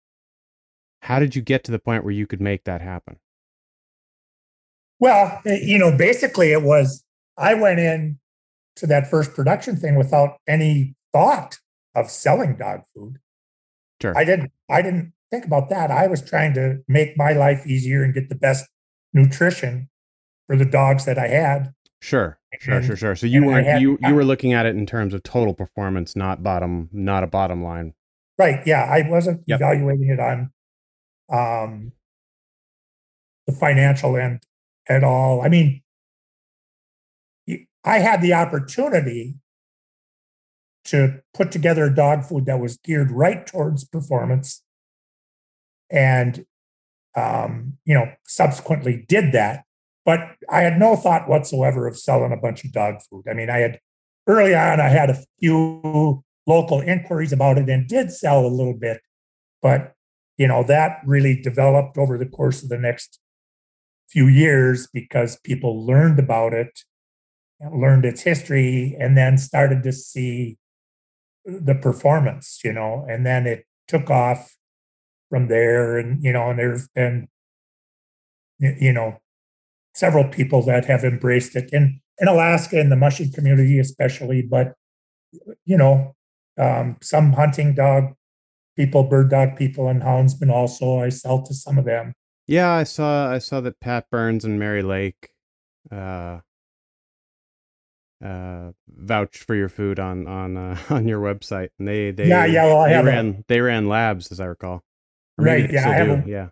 how did you get to the point where you could make that happen well eh, you know basically it was i went in to that first production thing without any thought of selling dog food sure i didn't i didn't think about that i was trying to make my life easier and get the best nutrition for the dogs that i had Sure, sure, sure, sure. So you weren't you you were looking at it in terms of total performance, not bottom, not a bottom line. Right. Yeah, I wasn't yep. evaluating it on um, the financial end at all. I mean, I had the opportunity to put together a dog food that was geared right towards performance, and um, you know, subsequently did that. But I had no thought whatsoever of selling a bunch of dog food. I mean, I had early on, I had a few local inquiries about it and did sell a little bit. But, you know, that really developed over the course of the next few years because people learned about it, learned its history, and then started to see the performance, you know, and then it took off from there. And, you know, and there's been, you know, several people that have embraced it in in Alaska in the mushing community especially but you know um, some hunting dog people bird dog people and houndsmen also I sell to some of them yeah I saw I saw that Pat Burns and Mary Lake uh uh vouch for your food on on uh, on your website and they they yeah yeah well, they ran a, they ran labs as I recall right yeah I have a, yeah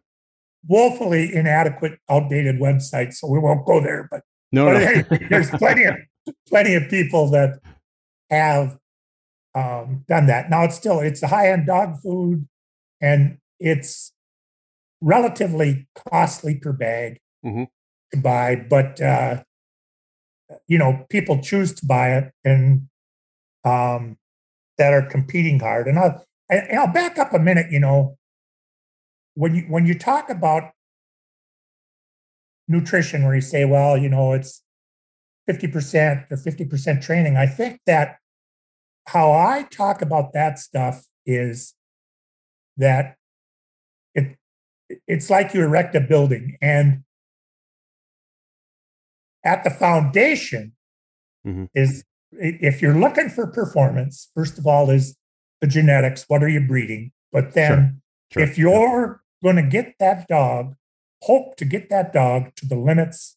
woefully inadequate, outdated website, so we won't go there. But no, but no. there's plenty of plenty of people that have um, done that. Now it's still it's a high end dog food, and it's relatively costly per bag mm-hmm. to buy, but uh, you know people choose to buy it and um, that are competing hard. And I'll and I'll back up a minute. You know, when you when you talk about nutrition where you say well you know it's 50% or 50% training i think that how i talk about that stuff is that it it's like you erect a building and at the foundation mm-hmm. is if you're looking for performance first of all is the genetics what are you breeding but then sure. Sure. if you're going to get that dog, hope to get that dog to the limits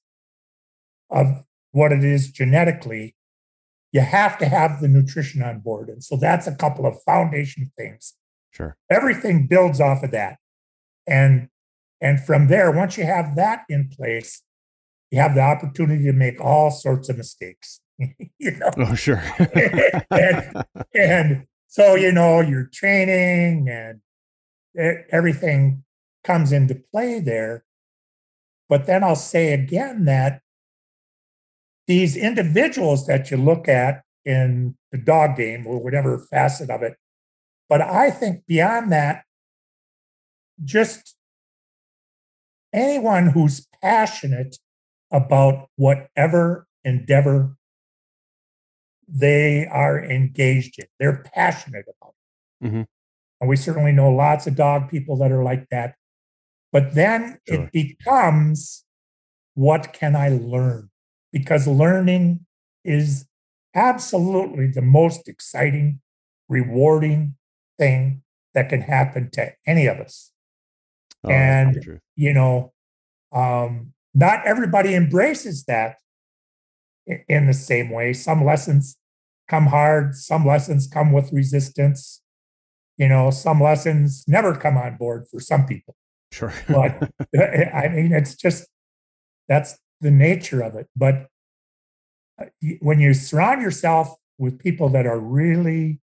of what it is genetically, you have to have the nutrition on board. And so that's a couple of foundation things. Sure. Everything builds off of that. And and from there, once you have that in place, you have the opportunity to make all sorts of mistakes. you know? Oh, sure. and, and so, you know, your training and everything comes into play there. But then I'll say again that these individuals that you look at in the dog game or whatever facet of it, but I think beyond that, just anyone who's passionate about whatever endeavor they are engaged in, they're passionate about it. Mm-hmm. And we certainly know lots of dog people that are like that. But then sure. it becomes what can I learn? Because learning is absolutely the most exciting, rewarding thing that can happen to any of us. Oh, and, you know, um, not everybody embraces that in the same way. Some lessons come hard, some lessons come with resistance. You know, some lessons never come on board for some people. Sure. but I mean, it's just that's the nature of it. But uh, when you surround yourself with people that are really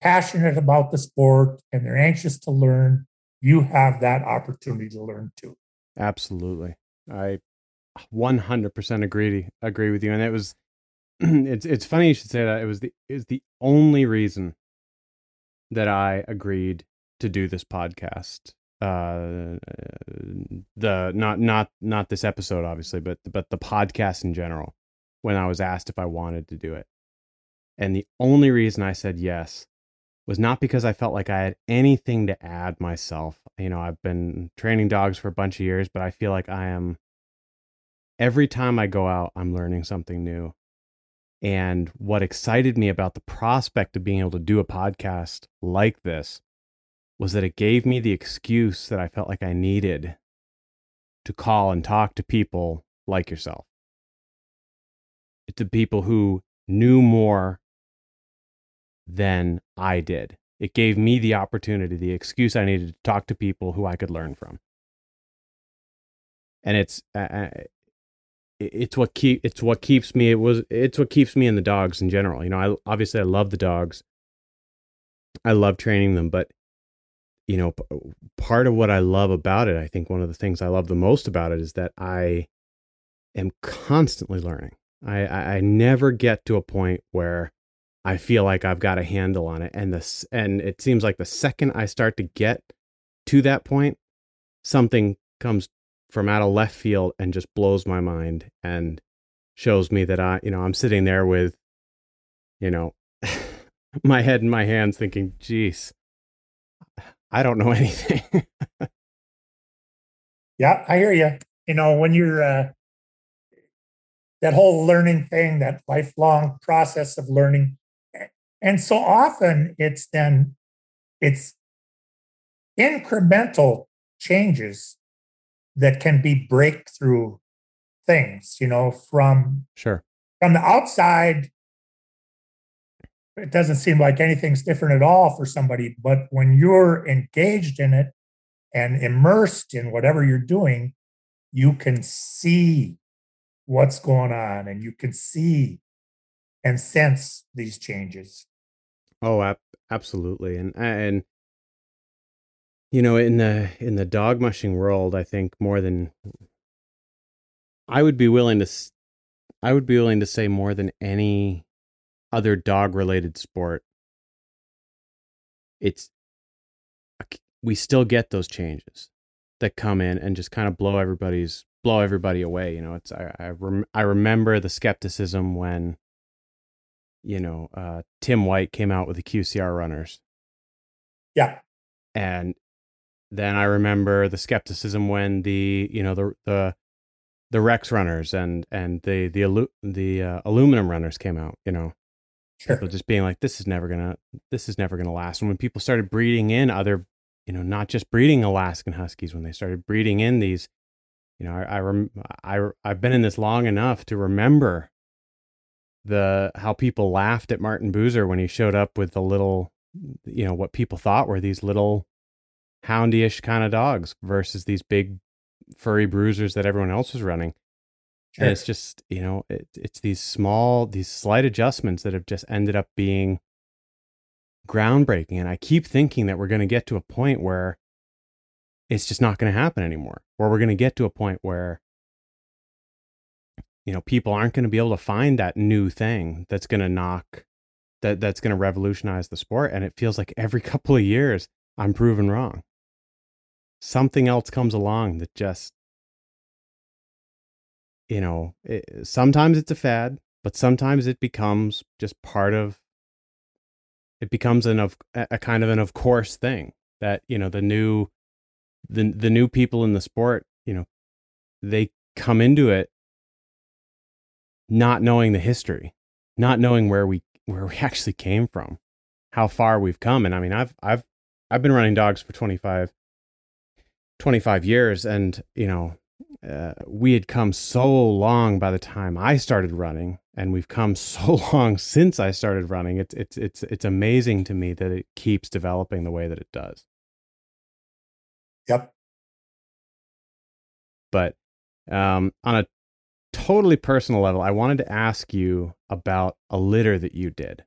passionate about the sport and they're anxious to learn, you have that opportunity to learn too. Absolutely. I 100% agree agree with you and it was it's it's funny you should say that it was the is the only reason that I agreed to do this podcast uh the not not not this episode obviously but but the podcast in general when i was asked if i wanted to do it And the only reason I said yes was not because I felt like I had anything to add myself. You know, I've been training dogs for a bunch of years, but I feel like I am every time I go out, I'm learning something new. And what excited me about the prospect of being able to do a podcast like this was that it gave me the excuse that I felt like I needed to call and talk to people like yourself. To people who knew more than I did. It gave me the opportunity, the excuse I needed to talk to people who I could learn from. And it's it's what keep it's what keeps me it was it's what keeps me in the dogs in general. You know, I obviously I love the dogs. I love training them, but you know, oh, part of what I love about it, I think one of the things I love the most about it is that I am constantly learning. I, I, I never get to a point where I feel like I've got a handle on it. And this and it seems like the second I start to get to that point, something comes from out of left field and just blows my mind and shows me that I, you know, I'm sitting there with, you know, my head in my hands thinking, geez, I don't know anything. yeah, I hear you. You know, when you're uh, that whole learning thing, that lifelong process of learning, and so often it's then it's incremental changes that can be breakthrough things, you know, from sure from the outside. It doesn't seem like anything's different at all for somebody, but when you're engaged in it and immersed in whatever you're doing, you can see what's going on and you can see and sense these changes. Oh, ab- absolutely. And and you know, in the in the dog mushing world, I think more than I would be willing to I would be willing to say more than any other dog related sport. It's we still get those changes that come in and just kind of blow everybody's blow everybody away. You know, it's I I, rem, I remember the skepticism when you know, uh, Tim White came out with the QCR runners. Yeah. And then I remember the skepticism when the, you know, the, the, the Rex runners and, and the, the, the uh, aluminum runners came out, you know, sure. people just being like, this is never gonna, this is never gonna last. And when people started breeding in other, you know, not just breeding Alaskan Huskies, when they started breeding in these, you know, I, I, rem- I, I've been in this long enough to remember the how people laughed at Martin Buser when he showed up with the little, you know, what people thought were these little houndyish kind of dogs versus these big furry bruisers that everyone else was running. Sure. And it's just, you know, it, it's these small, these slight adjustments that have just ended up being groundbreaking. And I keep thinking that we're going to get to a point where it's just not going to happen anymore, or we're going to get to a point where you know people aren't going to be able to find that new thing that's going to knock that that's going to revolutionize the sport and it feels like every couple of years i'm proven wrong something else comes along that just you know it, sometimes it's a fad but sometimes it becomes just part of it becomes an of a kind of an of course thing that you know the new the the new people in the sport you know they come into it not knowing the history, not knowing where we where we actually came from, how far we've come. And I mean, I've I've I've been running dogs for 25 25 years and, you know, uh, we had come so long by the time I started running and we've come so long since I started running. It's it's it's it's amazing to me that it keeps developing the way that it does. Yep. But um, on a totally personal level, I wanted to ask you about a litter that you did.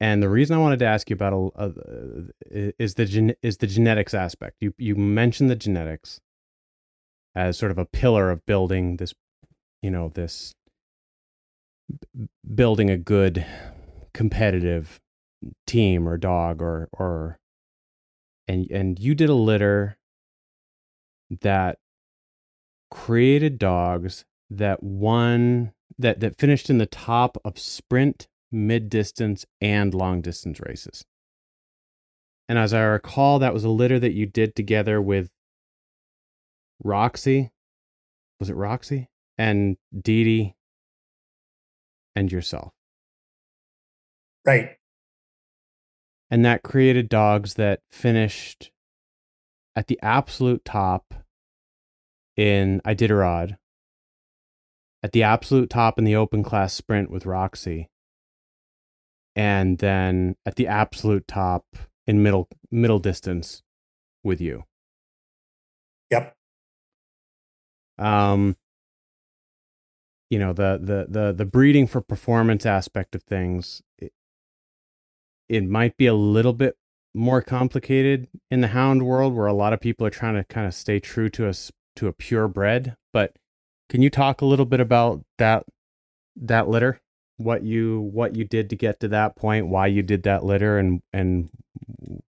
And the reason I wanted to ask you about a, a, is the gen, is the genetics aspect. You you mentioned the genetics as sort of a pillar of building this, you know, this building a good competitive team or dog or or and and you did a litter that created dogs that won that that finished in the top of sprint, mid distance, and long distance races. And as I recall, that was a litter that you did together with Roxy. Was it Roxy? And Dee Dee and yourself. Right. And that created dogs that finished at the absolute top in Iditarod, at the absolute top in the open class sprint with Roxy, and then at the absolute top in middle middle distance with you. Yep. Um you know the the the the breeding for performance aspect of things it, it might be a little bit more complicated in the hound world where a lot of people are trying to kind of stay true to us to a purebred but can you talk a little bit about that that litter? What you what you did to get to that point why you did that litter and and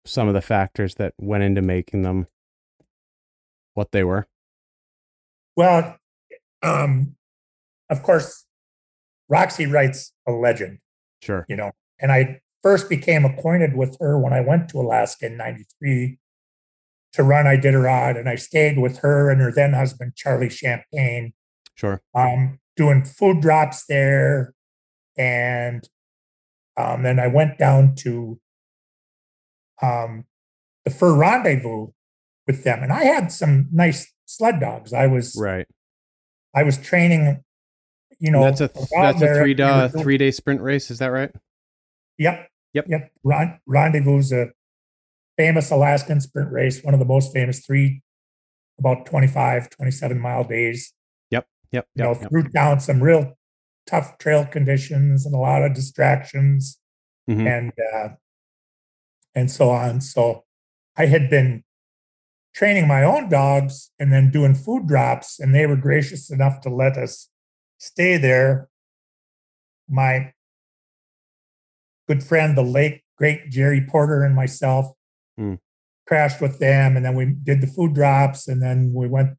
some of the factors that went into making them what they were well um of course roxy Wright's a legend sure. you know and i first became acquainted with her when i went to alaska in 93 to run iditarod and i stayed with her and her then husband charlie Champaine sure. um doing food drops there and um, then I went down to um, the fur rendezvous with them, and I had some nice sled dogs. I was right. I was training. You know, and that's a that's a three day three day sprint race. Is that right? Yep. Yep. Yep. Ron, rendezvous is a famous Alaskan sprint race, one of the most famous three, about 25, 27 mile days. Yep. Yep. You know, yep. through down some real tough trail conditions and a lot of distractions mm-hmm. and uh, and so on. So I had been training my own dogs and then doing food drops, and they were gracious enough to let us stay there. My good friend, the late great Jerry Porter, and myself mm. crashed with them, and then we did the food drops, and then we went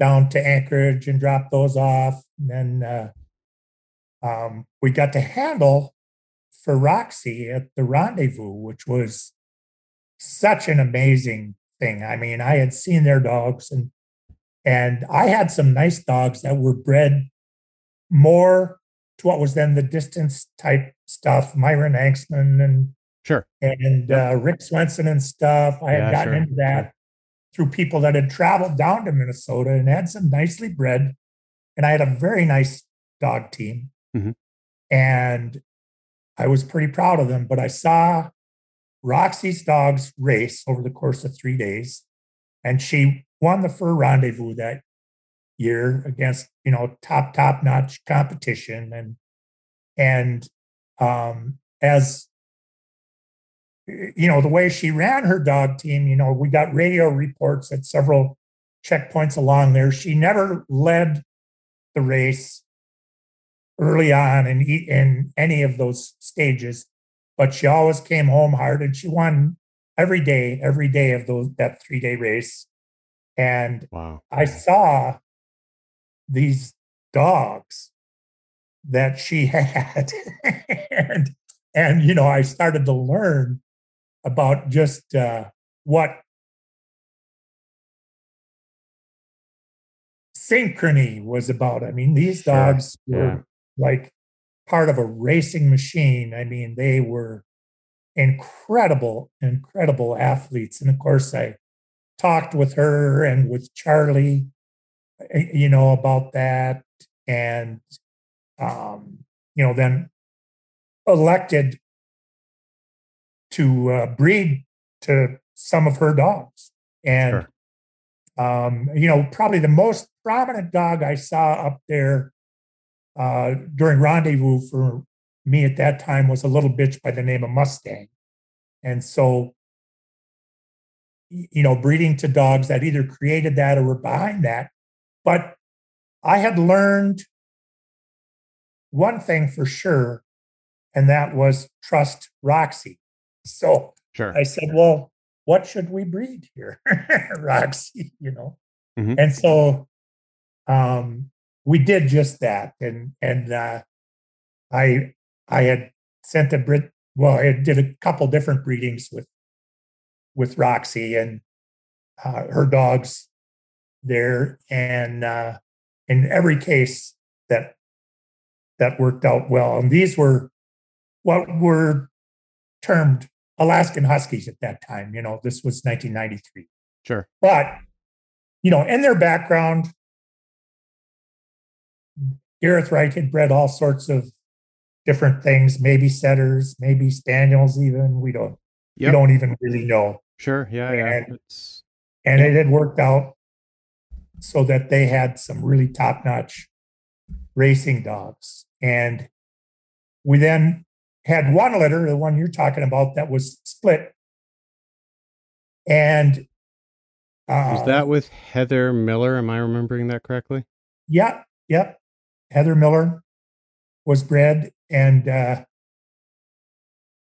down to Anchorage and dropped those off. And then uh, um, we got to handle for Roxy at the rendezvous, which was such an amazing thing. I mean, I had seen their dogs and and I had some nice dogs that were bred more to what was then the distance type stuff, Myron Angstman and sure and uh, Rick Swenson and stuff. I had yeah, gotten sure. into that sure. through people that had traveled down to Minnesota and had some nicely bred. And I had a very nice dog team. Mm-hmm. And I was pretty proud of them. But I saw Roxy's dogs race over the course of three days, and she won the fur rendezvous that year against you know top top notch competition. And and um as you know the way she ran her dog team you know we got radio reports at several checkpoints along there. She never led the race early on in, in any of those stages, but she always came home hard and she won every day, every day of those that three day race. And wow. I saw these dogs that she had, and and you know I started to learn about just uh, what synchrony was about. I mean, these dogs sure. were like part of a racing machine. I mean, they were incredible, incredible athletes. And of course, I talked with her and with Charlie, eh, you know, about that. And, um, you know, then elected to uh, breed to some of her dogs. And, sure. um, you know, probably the most prominent dog I saw up there uh, during rendezvous for me at that time was a little bitch by the name of Mustang. And so, you know, breeding to dogs that either created that or were behind that. But I had learned one thing for sure, and that was trust Roxy. So sure. I said, well, what should we breed here? Roxy, you know? Mm-hmm. And so um, we did just that, and and uh, I I had sent a Brit. Well, I did a couple different breedings with with Roxy and uh, her dogs there, and uh, in every case that that worked out well. And these were what were termed Alaskan Huskies at that time. You know, this was 1993. Sure. But, you know, in their background, Gareth Wright had bred all sorts of different things, maybe setters, maybe spaniels, even. We don't yep. we don't even really know. Sure. Yeah. Yeah. And, it's, and it had worked out so that they had some really top-notch racing dogs. And we then had one litter, the one you're talking about, that was split. And uh, was that with Heather Miller? Am I remembering that correctly? Yep, yep. Heather Miller was bred, and uh,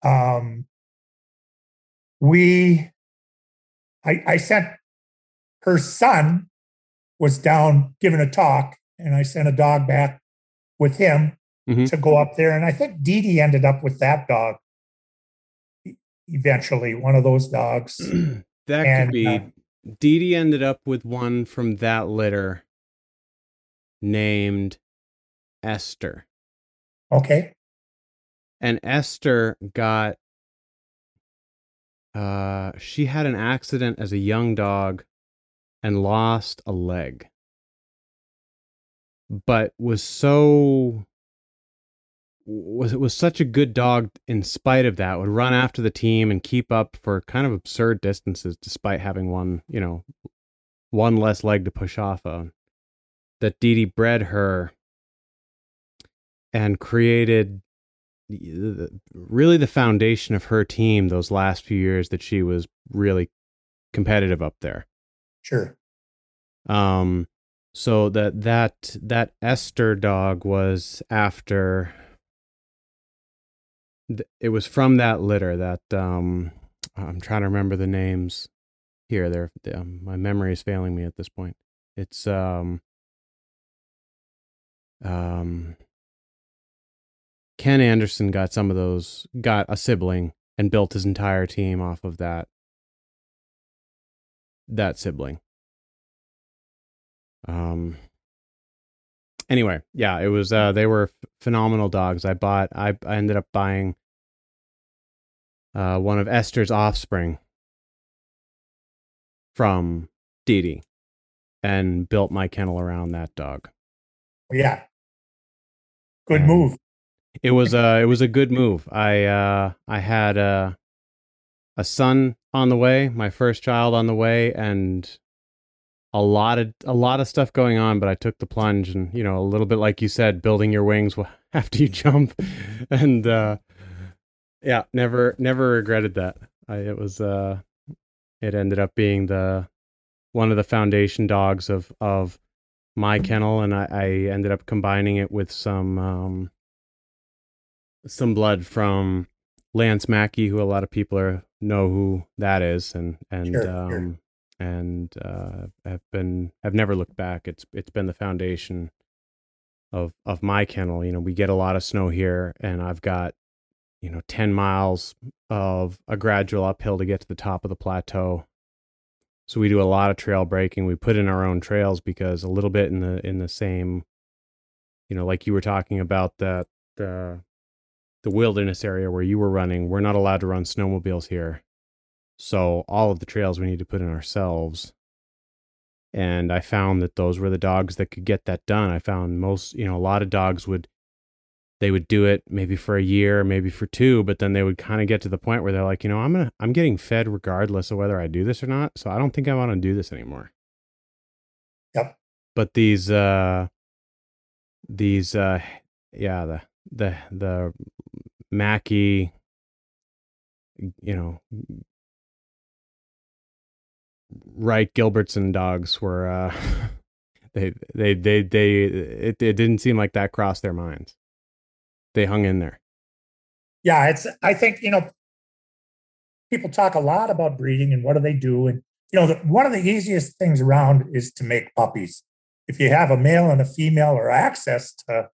um, we, I, I sent her son was down giving a talk, and I sent a dog back with him mm-hmm. to go up there. And I think Dee Dee ended up with that dog eventually, one of those dogs. that and, could be. Uh, Dee Dee ended up with one from that litter named Esther. Okay. And Esther got uh she had an accident as a young dog and lost a leg. But was so was it was such a good dog in spite of that would run after the team and keep up for kind of absurd distances despite having one you know one less leg to push off of that Dee Dee bred her and created really the foundation of her team those last few years that she was really competitive up there sure um so that that that Esther dog was after it was from that litter that um I'm trying to remember the names here. There, um, my memory is failing me at this point. It's um um Ken Anderson got some of those, got a sibling, and built his entire team off of that that sibling. Um, anyway, yeah, it was uh they were phenomenal dogs. I bought I I ended up buying uh one of Esther's offspring from Dee Dee and built my kennel around that dog. Yeah. Good move. It was uh it was a good move. I uh I had a a son on the way, my first child on the way and a lot of a lot of stuff going on, but I took the plunge and you know a little bit like you said, building your wings after you jump, and uh, yeah, never never regretted that. I, it was uh, it ended up being the one of the foundation dogs of of my kennel, and I, I ended up combining it with some um, some blood from Lance Mackey, who a lot of people are know who that is, and and sure, um, sure and uh, have been have never looked back. It's it's been the foundation of of my kennel. You know, we get a lot of snow here, and I've got you know ten miles of a gradual uphill to get to the top of the plateau. So we do a lot of trail breaking. We put in our own trails because a little bit in the in the same, you know, like you were talking about that the the wilderness area where you were running. We're not allowed to run snowmobiles here so all of the trails we need to put in ourselves. And I found that those were the dogs that could get that done. I found most, you know, a lot of dogs would they would do it maybe for a year, maybe for two, but then they would kind of get to the point where they're like, you know, I'm gonna I'm getting fed regardless of whether I do this or not. So I don't think I want to do this anymore. Yep. But these uh these uh yeah, the the the Mackey you know Wright Gilbertson dogs were uh, they they they they it, it didn't seem like that crossed their minds. They hung in there. Yeah, it's I think you know people talk a lot about breeding and what do they do and you know the, one of the easiest things around is to make puppies. if you have a male and a female or access to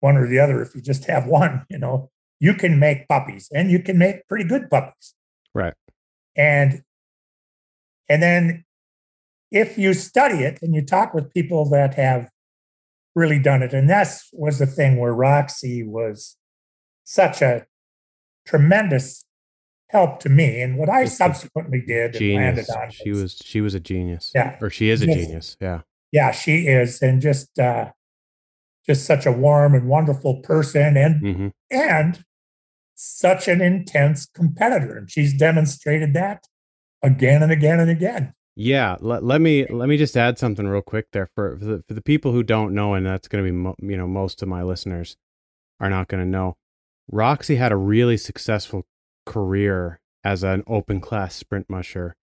one or the other, if you just have one, you know, you can make puppies and you can make pretty good puppies. Right. And and then if you study it and you talk with people that have really done it, and that's was the thing where Roxy was such a tremendous help to me and what I subsequently did and landed Genius. on. She was she was a genius. Yeah. Or she is a Yes. genius. Yeah. yeah, she is, and just uh just such a warm and wonderful person and hmm and such an intense competitor. And she's demonstrated that again and again and again. Yeah, let, let me let me just add something real quick there for for the, for the people who don't know, and that's going to be mo- you know most of my listeners are not going to know. Roxy had a really successful career as an open class sprint musher.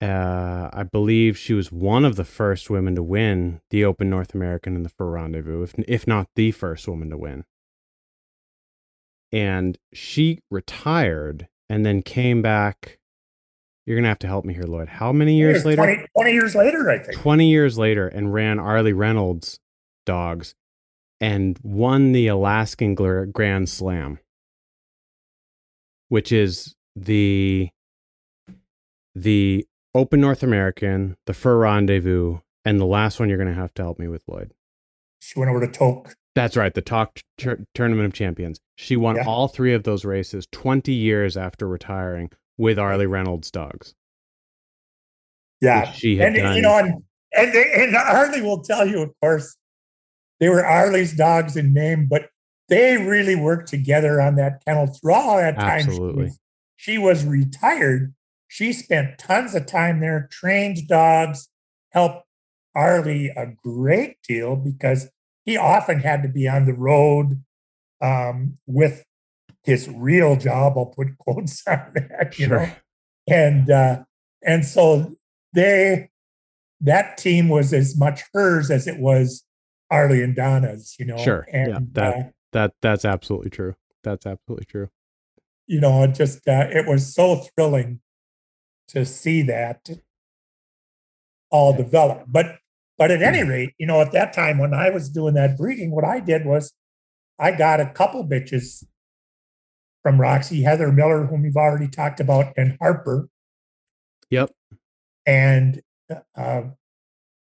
Uh, I believe she was one of the first women to win the Open North American and the Fur Rendezvous, if if not the first woman to win. And she retired and then came back. You're gonna have to help me here, Lloyd. How many years later? 20, 20 years later, I think. 20 years later and ran Arleigh Reynolds dogs and won the Alaskan Grand Slam, which is the the Open North American, the Fur Rendezvous, and the last one you're going to have to help me with, Lloyd. She went over to Tok. That's right, the Talk Tur- Tournament of Champions. She won Yeah. all three of those races 20 years after retiring with Arleigh Reynolds dogs. Yeah. she had and done. you know, and and, they, and Arleigh will tell you, of course, they were Arleigh's dogs in name, but they really worked together on that kennel through all that time. She Absolutely. was, she was retired. She spent tons of time there, trained dogs, helped Arleigh a great deal because he often had to be on the road um, with his real job. I'll put quotes on that, you know Sure. and uh, and so they that team was as much hers as it was Arleigh and Donna's, you know. Sure. And Yeah, that- uh, That that's absolutely true. That's absolutely true. you know, it just uh, it was so thrilling to see that all develop. But but at any rate, you know, at that time when I was doing that breeding, what I did was I got a couple bitches from Roxy, Heather Miller, whom we've already talked about, and Harper. Yep. and uh,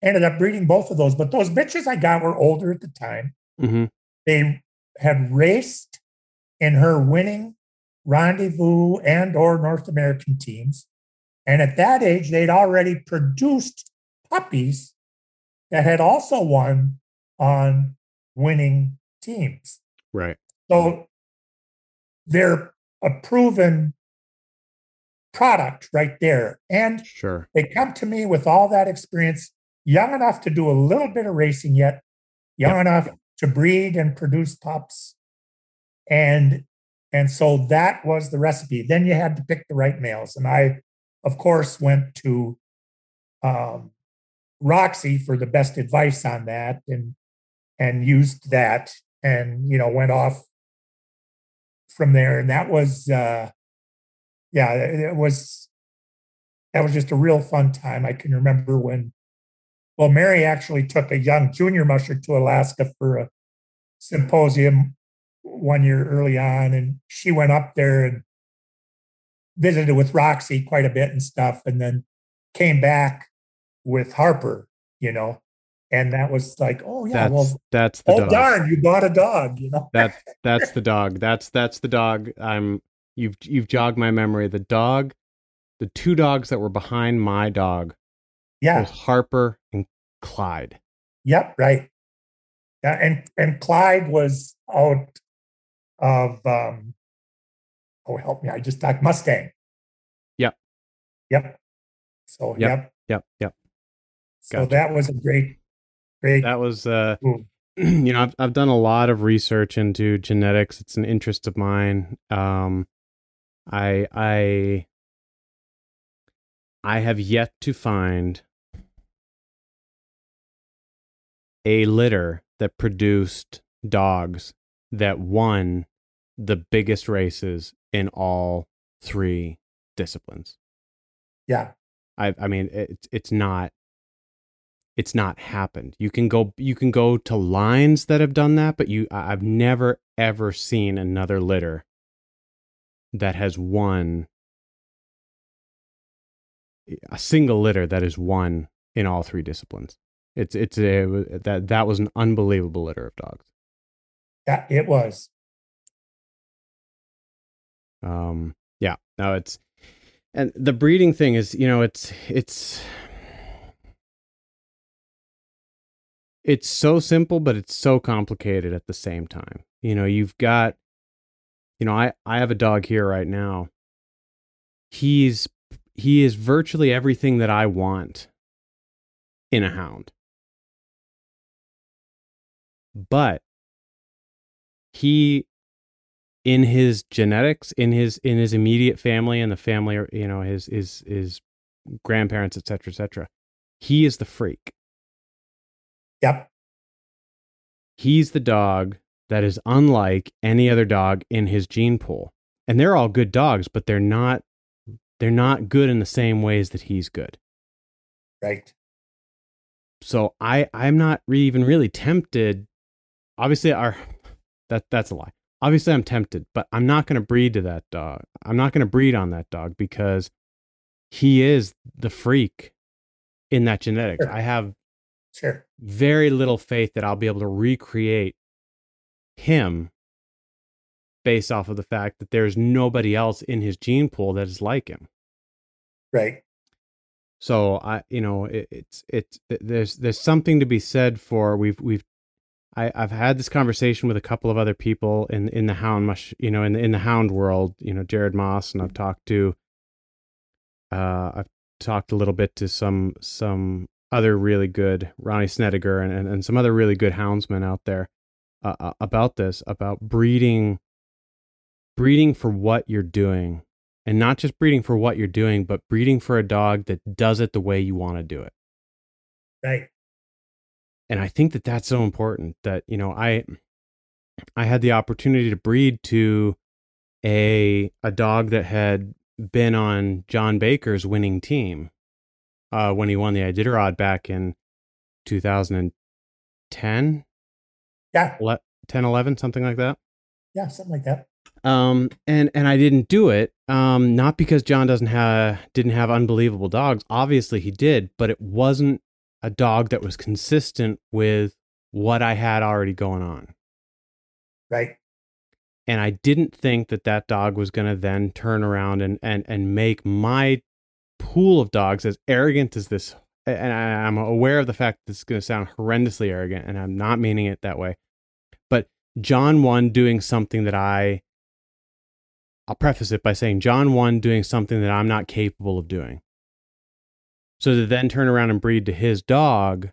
ended up breeding both of those. But those bitches I got were older at the time. hmm They had raced in her winning rendezvous and or North American teams. And at that age, they'd already produced puppies that had also won on winning teams. Right. So they're a proven product right there. And Sure. they come to me with all that experience, young enough to do a little bit of racing yet, young enough to breed and produce pups. And and so that was the recipe. Then you had to pick the right males. And I, of course, went to um, Roxy for the best advice on that and and used that and you know went off from there. And that was uh yeah, it was that was just a real fun time. I can remember when, well, Mary actually took a young junior musher to Alaska for a symposium one year early on, and she went up there and visited with Roxy quite a bit and stuff, and then came back with Harper, you know, and that was like, oh yeah, That's well, that's the oh dog. darn, you bought a dog, you know. That that's the dog. That's that's the dog. I'm you've you've jogged my memory. The dog, the two dogs that were behind my dog Yeah, was Harper and Clyde. Yep, right. Yeah, and and Clyde was out of um oh help me, I just talked Mustang. Yep. Yep. So Yep. yep. Yep, yep. So Gotcha. that was a great, great That was uh you know, I've I've done a lot of research into genetics. It's an interest of mine. Um I I I have yet to find a litter that produced dogs that won the biggest races in all three disciplines. yeah. I I mean it's it's not it's not happened. You can go you can go to lines that have done that, but you I've never ever seen another litter that has won a single litter that is won in all three disciplines. It's it's a that that was an unbelievable litter of dogs. Yeah, it was. Um yeah, no it's and the breeding thing is, you know, it's it's it's so simple but it's so complicated at the same time. You know, you've got you know, I I have a dog here right now. He's he is virtually everything that I want in a hound. But he in his genetics, in his in his immediate family and the family, you know, his his his grandparents, et cetera, et cetera, he is the freak. Yep. He's the dog that is unlike any other dog in his gene pool. And they're all good dogs, but they're not they're not good in the same ways that he's good. Right. So I I'm not re- even really tempted. Obviously, our that that's a lie. Obviously, I'm tempted, but I'm not going to breed to that dog. I'm not going to breed on that dog because he is the freak in that genetics. Sure. I have Sure. very little faith that I'll be able to recreate him based off of the fact that there's nobody else in his gene pool that is like him. Right. So I, you know, it, it's it's there's there's something to be said for we've we've I I've had this conversation with a couple of other people in in the hound mush, you know, in the in the hound world, you know, Jared Moss, and I've talked to uh I've talked a little bit to some some other really good Ronnie Snediger and and, and some other really good houndsmen out there uh, uh, about this about breeding breeding for what you're doing and not just breeding for what you're doing, but breeding for a dog that does it the way you want to do it. Right. And I think that that's so important that, you know, I I had the opportunity to breed to a a dog that had been on John Baker's winning team uh when he won the Iditarod back in 2010, Yeah. 10 11 something like that. Yeah. Something like that. um and and i didn't do it um not because john doesn't have didn't have unbelievable dogs obviously he did but it wasn't a dog that was consistent with what i had already going on Right. and i didn't think that that dog was going to then turn around and and and make my pool of dogs as arrogant as this and I, i'm aware of the fact that this is going to sound horrendously arrogant and i'm not meaning it that way but john 1 doing something that i I'll preface it by saying John 1 doing something that I'm not capable of doing. So to then turn around and breed to his dog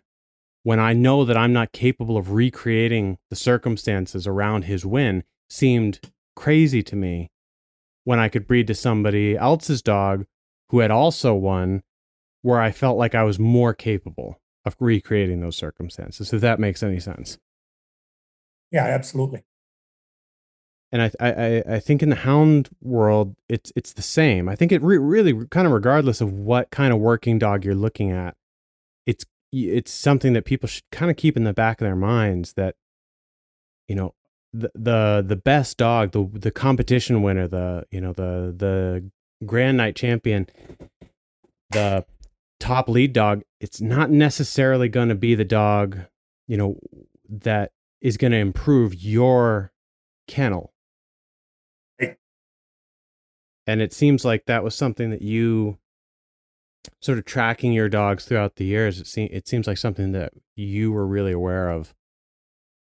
when I know that I'm not capable of recreating the circumstances around his win seemed crazy to me when I could breed to somebody else's dog who had also won where I felt like I was more capable of recreating those circumstances, if that makes any sense. Yeah. Absolutely. And I, I I think in the hound world it's it's the same. I think it re- really kind of regardless of what kind of working dog you're looking at, it's it's something that people should kind of keep in the back of their minds that you know the the the best dog, the the competition winner, the you know the the grand night champion, the top lead dog, it's not necessarily going to be the dog, you know, that is going to improve your kennel and it seems like that was something that you sort of tracking your dogs throughout the years it seems it seems like something that you were really aware of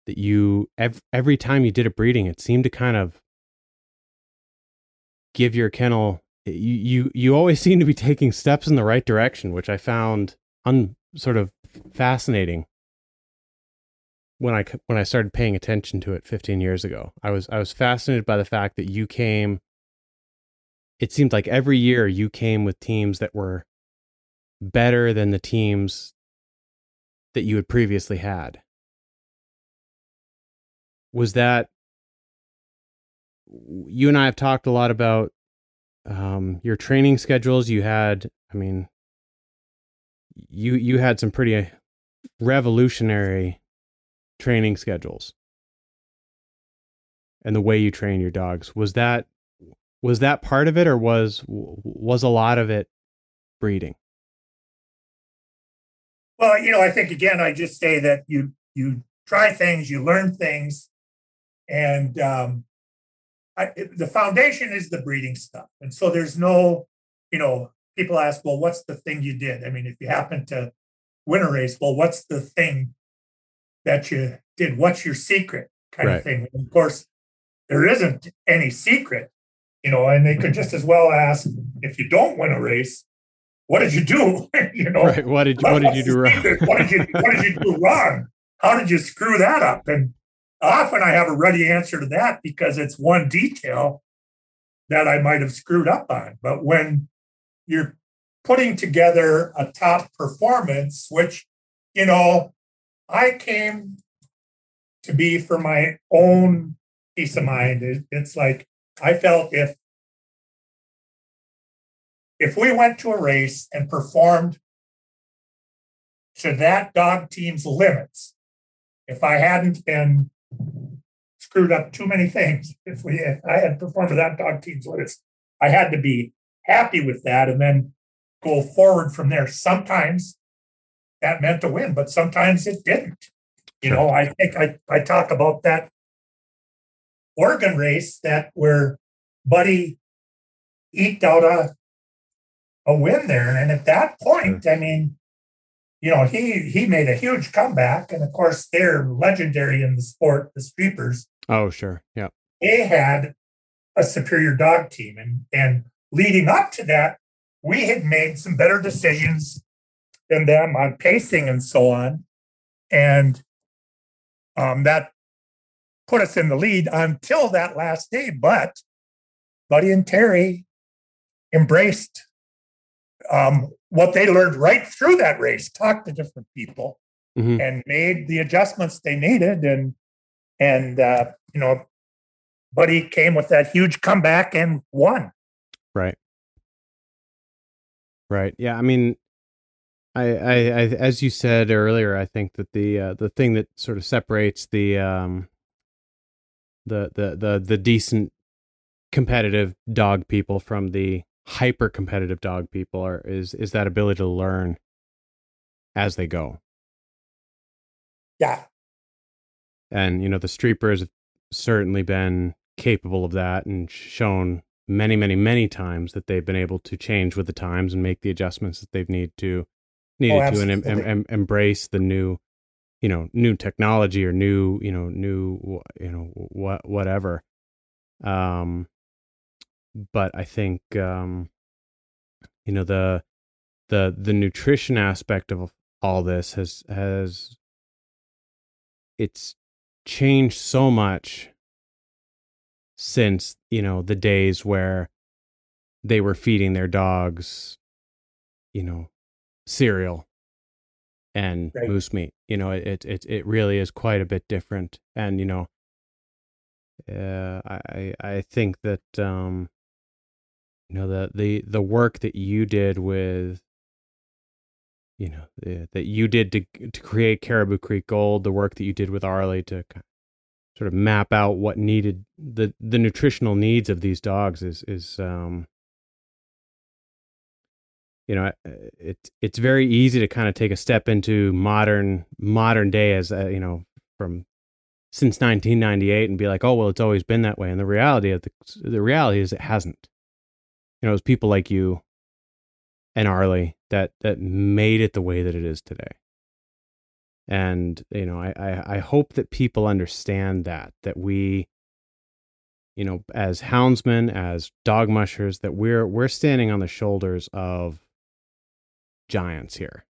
that you every, every time you did a breeding it seemed to kind of give your kennel you you you always seem to be taking steps in the right direction which i found un sort of fascinating. When i when i started paying attention to it 15 years ago i was i was fascinated by the fact that you came it seemed like every year you came with teams that were better than the teams that you had previously had. Was that you and I have talked a lot about um, your training schedules? You had, I mean, you you had some pretty revolutionary training schedules and the way you train your dogs was that was that part of it or was was a lot of it breeding? Well you know i think again i just say that you you try things you learn things and um I, the foundation is the breeding stuff. And so there's no you know people ask well what's the thing you did? I mean if you happen to win a race well what's the thing that you did? What's your secret? kind right. of thing. And of course there isn't any secret, you know, and they could just as well ask if you don't win a race, what did you do? you know, right. what did what did you do wrong? what did you what did you do wrong? How did you screw that up? And often I have a ready answer to that because it's one detail that I might have screwed up on. But when you're putting together a top performance, which, you know, I came to be for my own peace of mind. It, it's like I felt if if we went to a race and performed to that dog team's limits, if I hadn't been screwed up too many things, if we if I had performed to that dog team's limits, I had to be happy with that and then go forward from there. Sometimes that meant to win, but sometimes it didn't. You know, I think I, I talk about that Oregon race that where Buddy eked out a a win there. And at that point, I mean, you know, he he made a huge comeback. And of course, they're legendary in the sport, the Streepers. Oh, sure. Yeah. They had a superior dog team. And and leading up to that, we had made some better decisions than them on pacing and so on. And um, that put us in the lead until that last day. But Buddy and Terry embraced um, what they learned right through that race, talked to different people, mm-hmm. and made the adjustments they needed. And and uh, you know, Buddy came with that huge comeback and won. Right. Right. Yeah. I mean, I, I, I, as you said earlier, I think that the uh, the thing that sort of separates the um, the the the the decent competitive dog people from the hyper competitive dog people are is is that ability to learn as they go. Yeah. And you know the streepers have certainly been capable of that and shown many many many times that they've been able to change with the times and make the adjustments that they've need to needed oh, to and em, em, embrace the new you know new technology or new you know new you know what whatever. Um but i think um you know the the the nutrition aspect of all this has has it's changed so much since you know the days where they were feeding their dogs you know cereal and right. moose meat. You know, it it it really is quite a bit different. And you know, uh, I I think that um, you know the the the work that you did with you know the, that you did to to create Caribou Creek Gold, the work that you did with Arleigh to sort of map out what needed the the nutritional needs of these dogs is is um you know uh, it's it's very easy to kind of take a step into modern modern day as a, you know from since 1998 and be like oh well it's always been that way. And the reality of the the reality is it hasn't. You know it was people like you and Arleigh that that made it the way that it is today. And you know I, I i hope that people understand that that we you know as houndsmen as dog mushers that we're we're standing on the shoulders of giants here.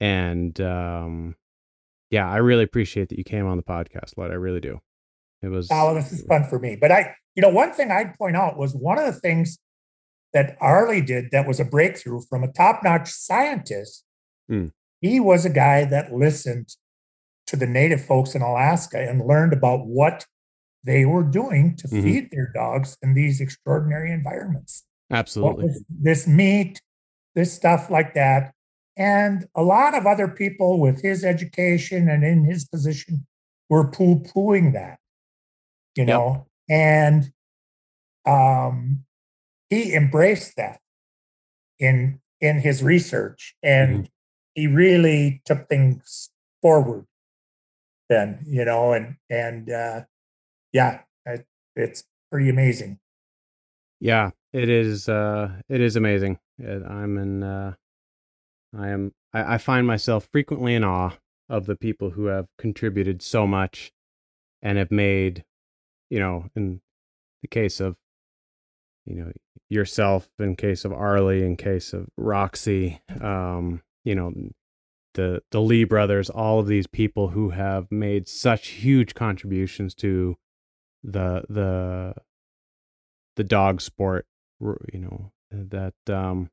And um, yeah, I really appreciate that you came on the podcast, Lloyd. I really do. It was. Oh, this is fun for me. But I, you know, one thing I'd point out was one of the things that Arleigh did that was a breakthrough from a top notch scientist. Mm. He was a guy that listened to the native folks in Alaska and learned about what they were doing to mm-hmm. feed their dogs in these extraordinary environments. Absolutely. this meat, this stuff like that. and a lot of other people with his education and in his position were poo pooing that, you know, yep. and um, he embraced that in in his research and mm-hmm. he really took things forward then you know and and uh yeah it, it's pretty amazing yeah it is uh it is amazing i'm in uh i am I, I find myself frequently in awe of the people who have contributed so much and have made you know in the case of you know yourself in case of arleigh in case of roxy um you know the the lee brothers all of these people who have made such huge contributions to the the the dog sport you know that um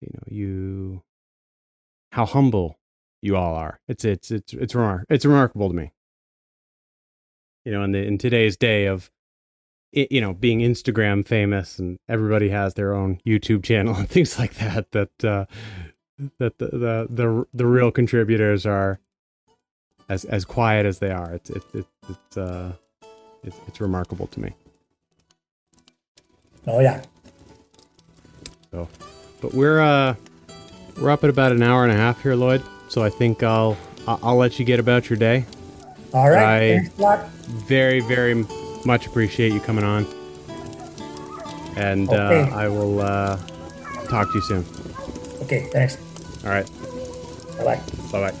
you know you how humble you all are. It's it's it's it's remar- it's remarkable to me. You know in the in today's day of you know being instagram famous and everybody has their own youtube channel and things like that that uh that the, the the the real contributors are as as quiet as they are. It's it's it's, it's uh it's, it's remarkable to me oh yeah so but we're uh we're up at about an hour and a half here lloyd so i think i'll i'll let you get about your day all right I very very much appreciate you coming on. And uh, okay. uh, I will uh, talk to you soon. Okay, thanks. All right. Bye bye. Bye bye.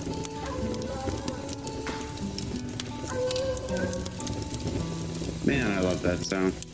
Man, I love that sound.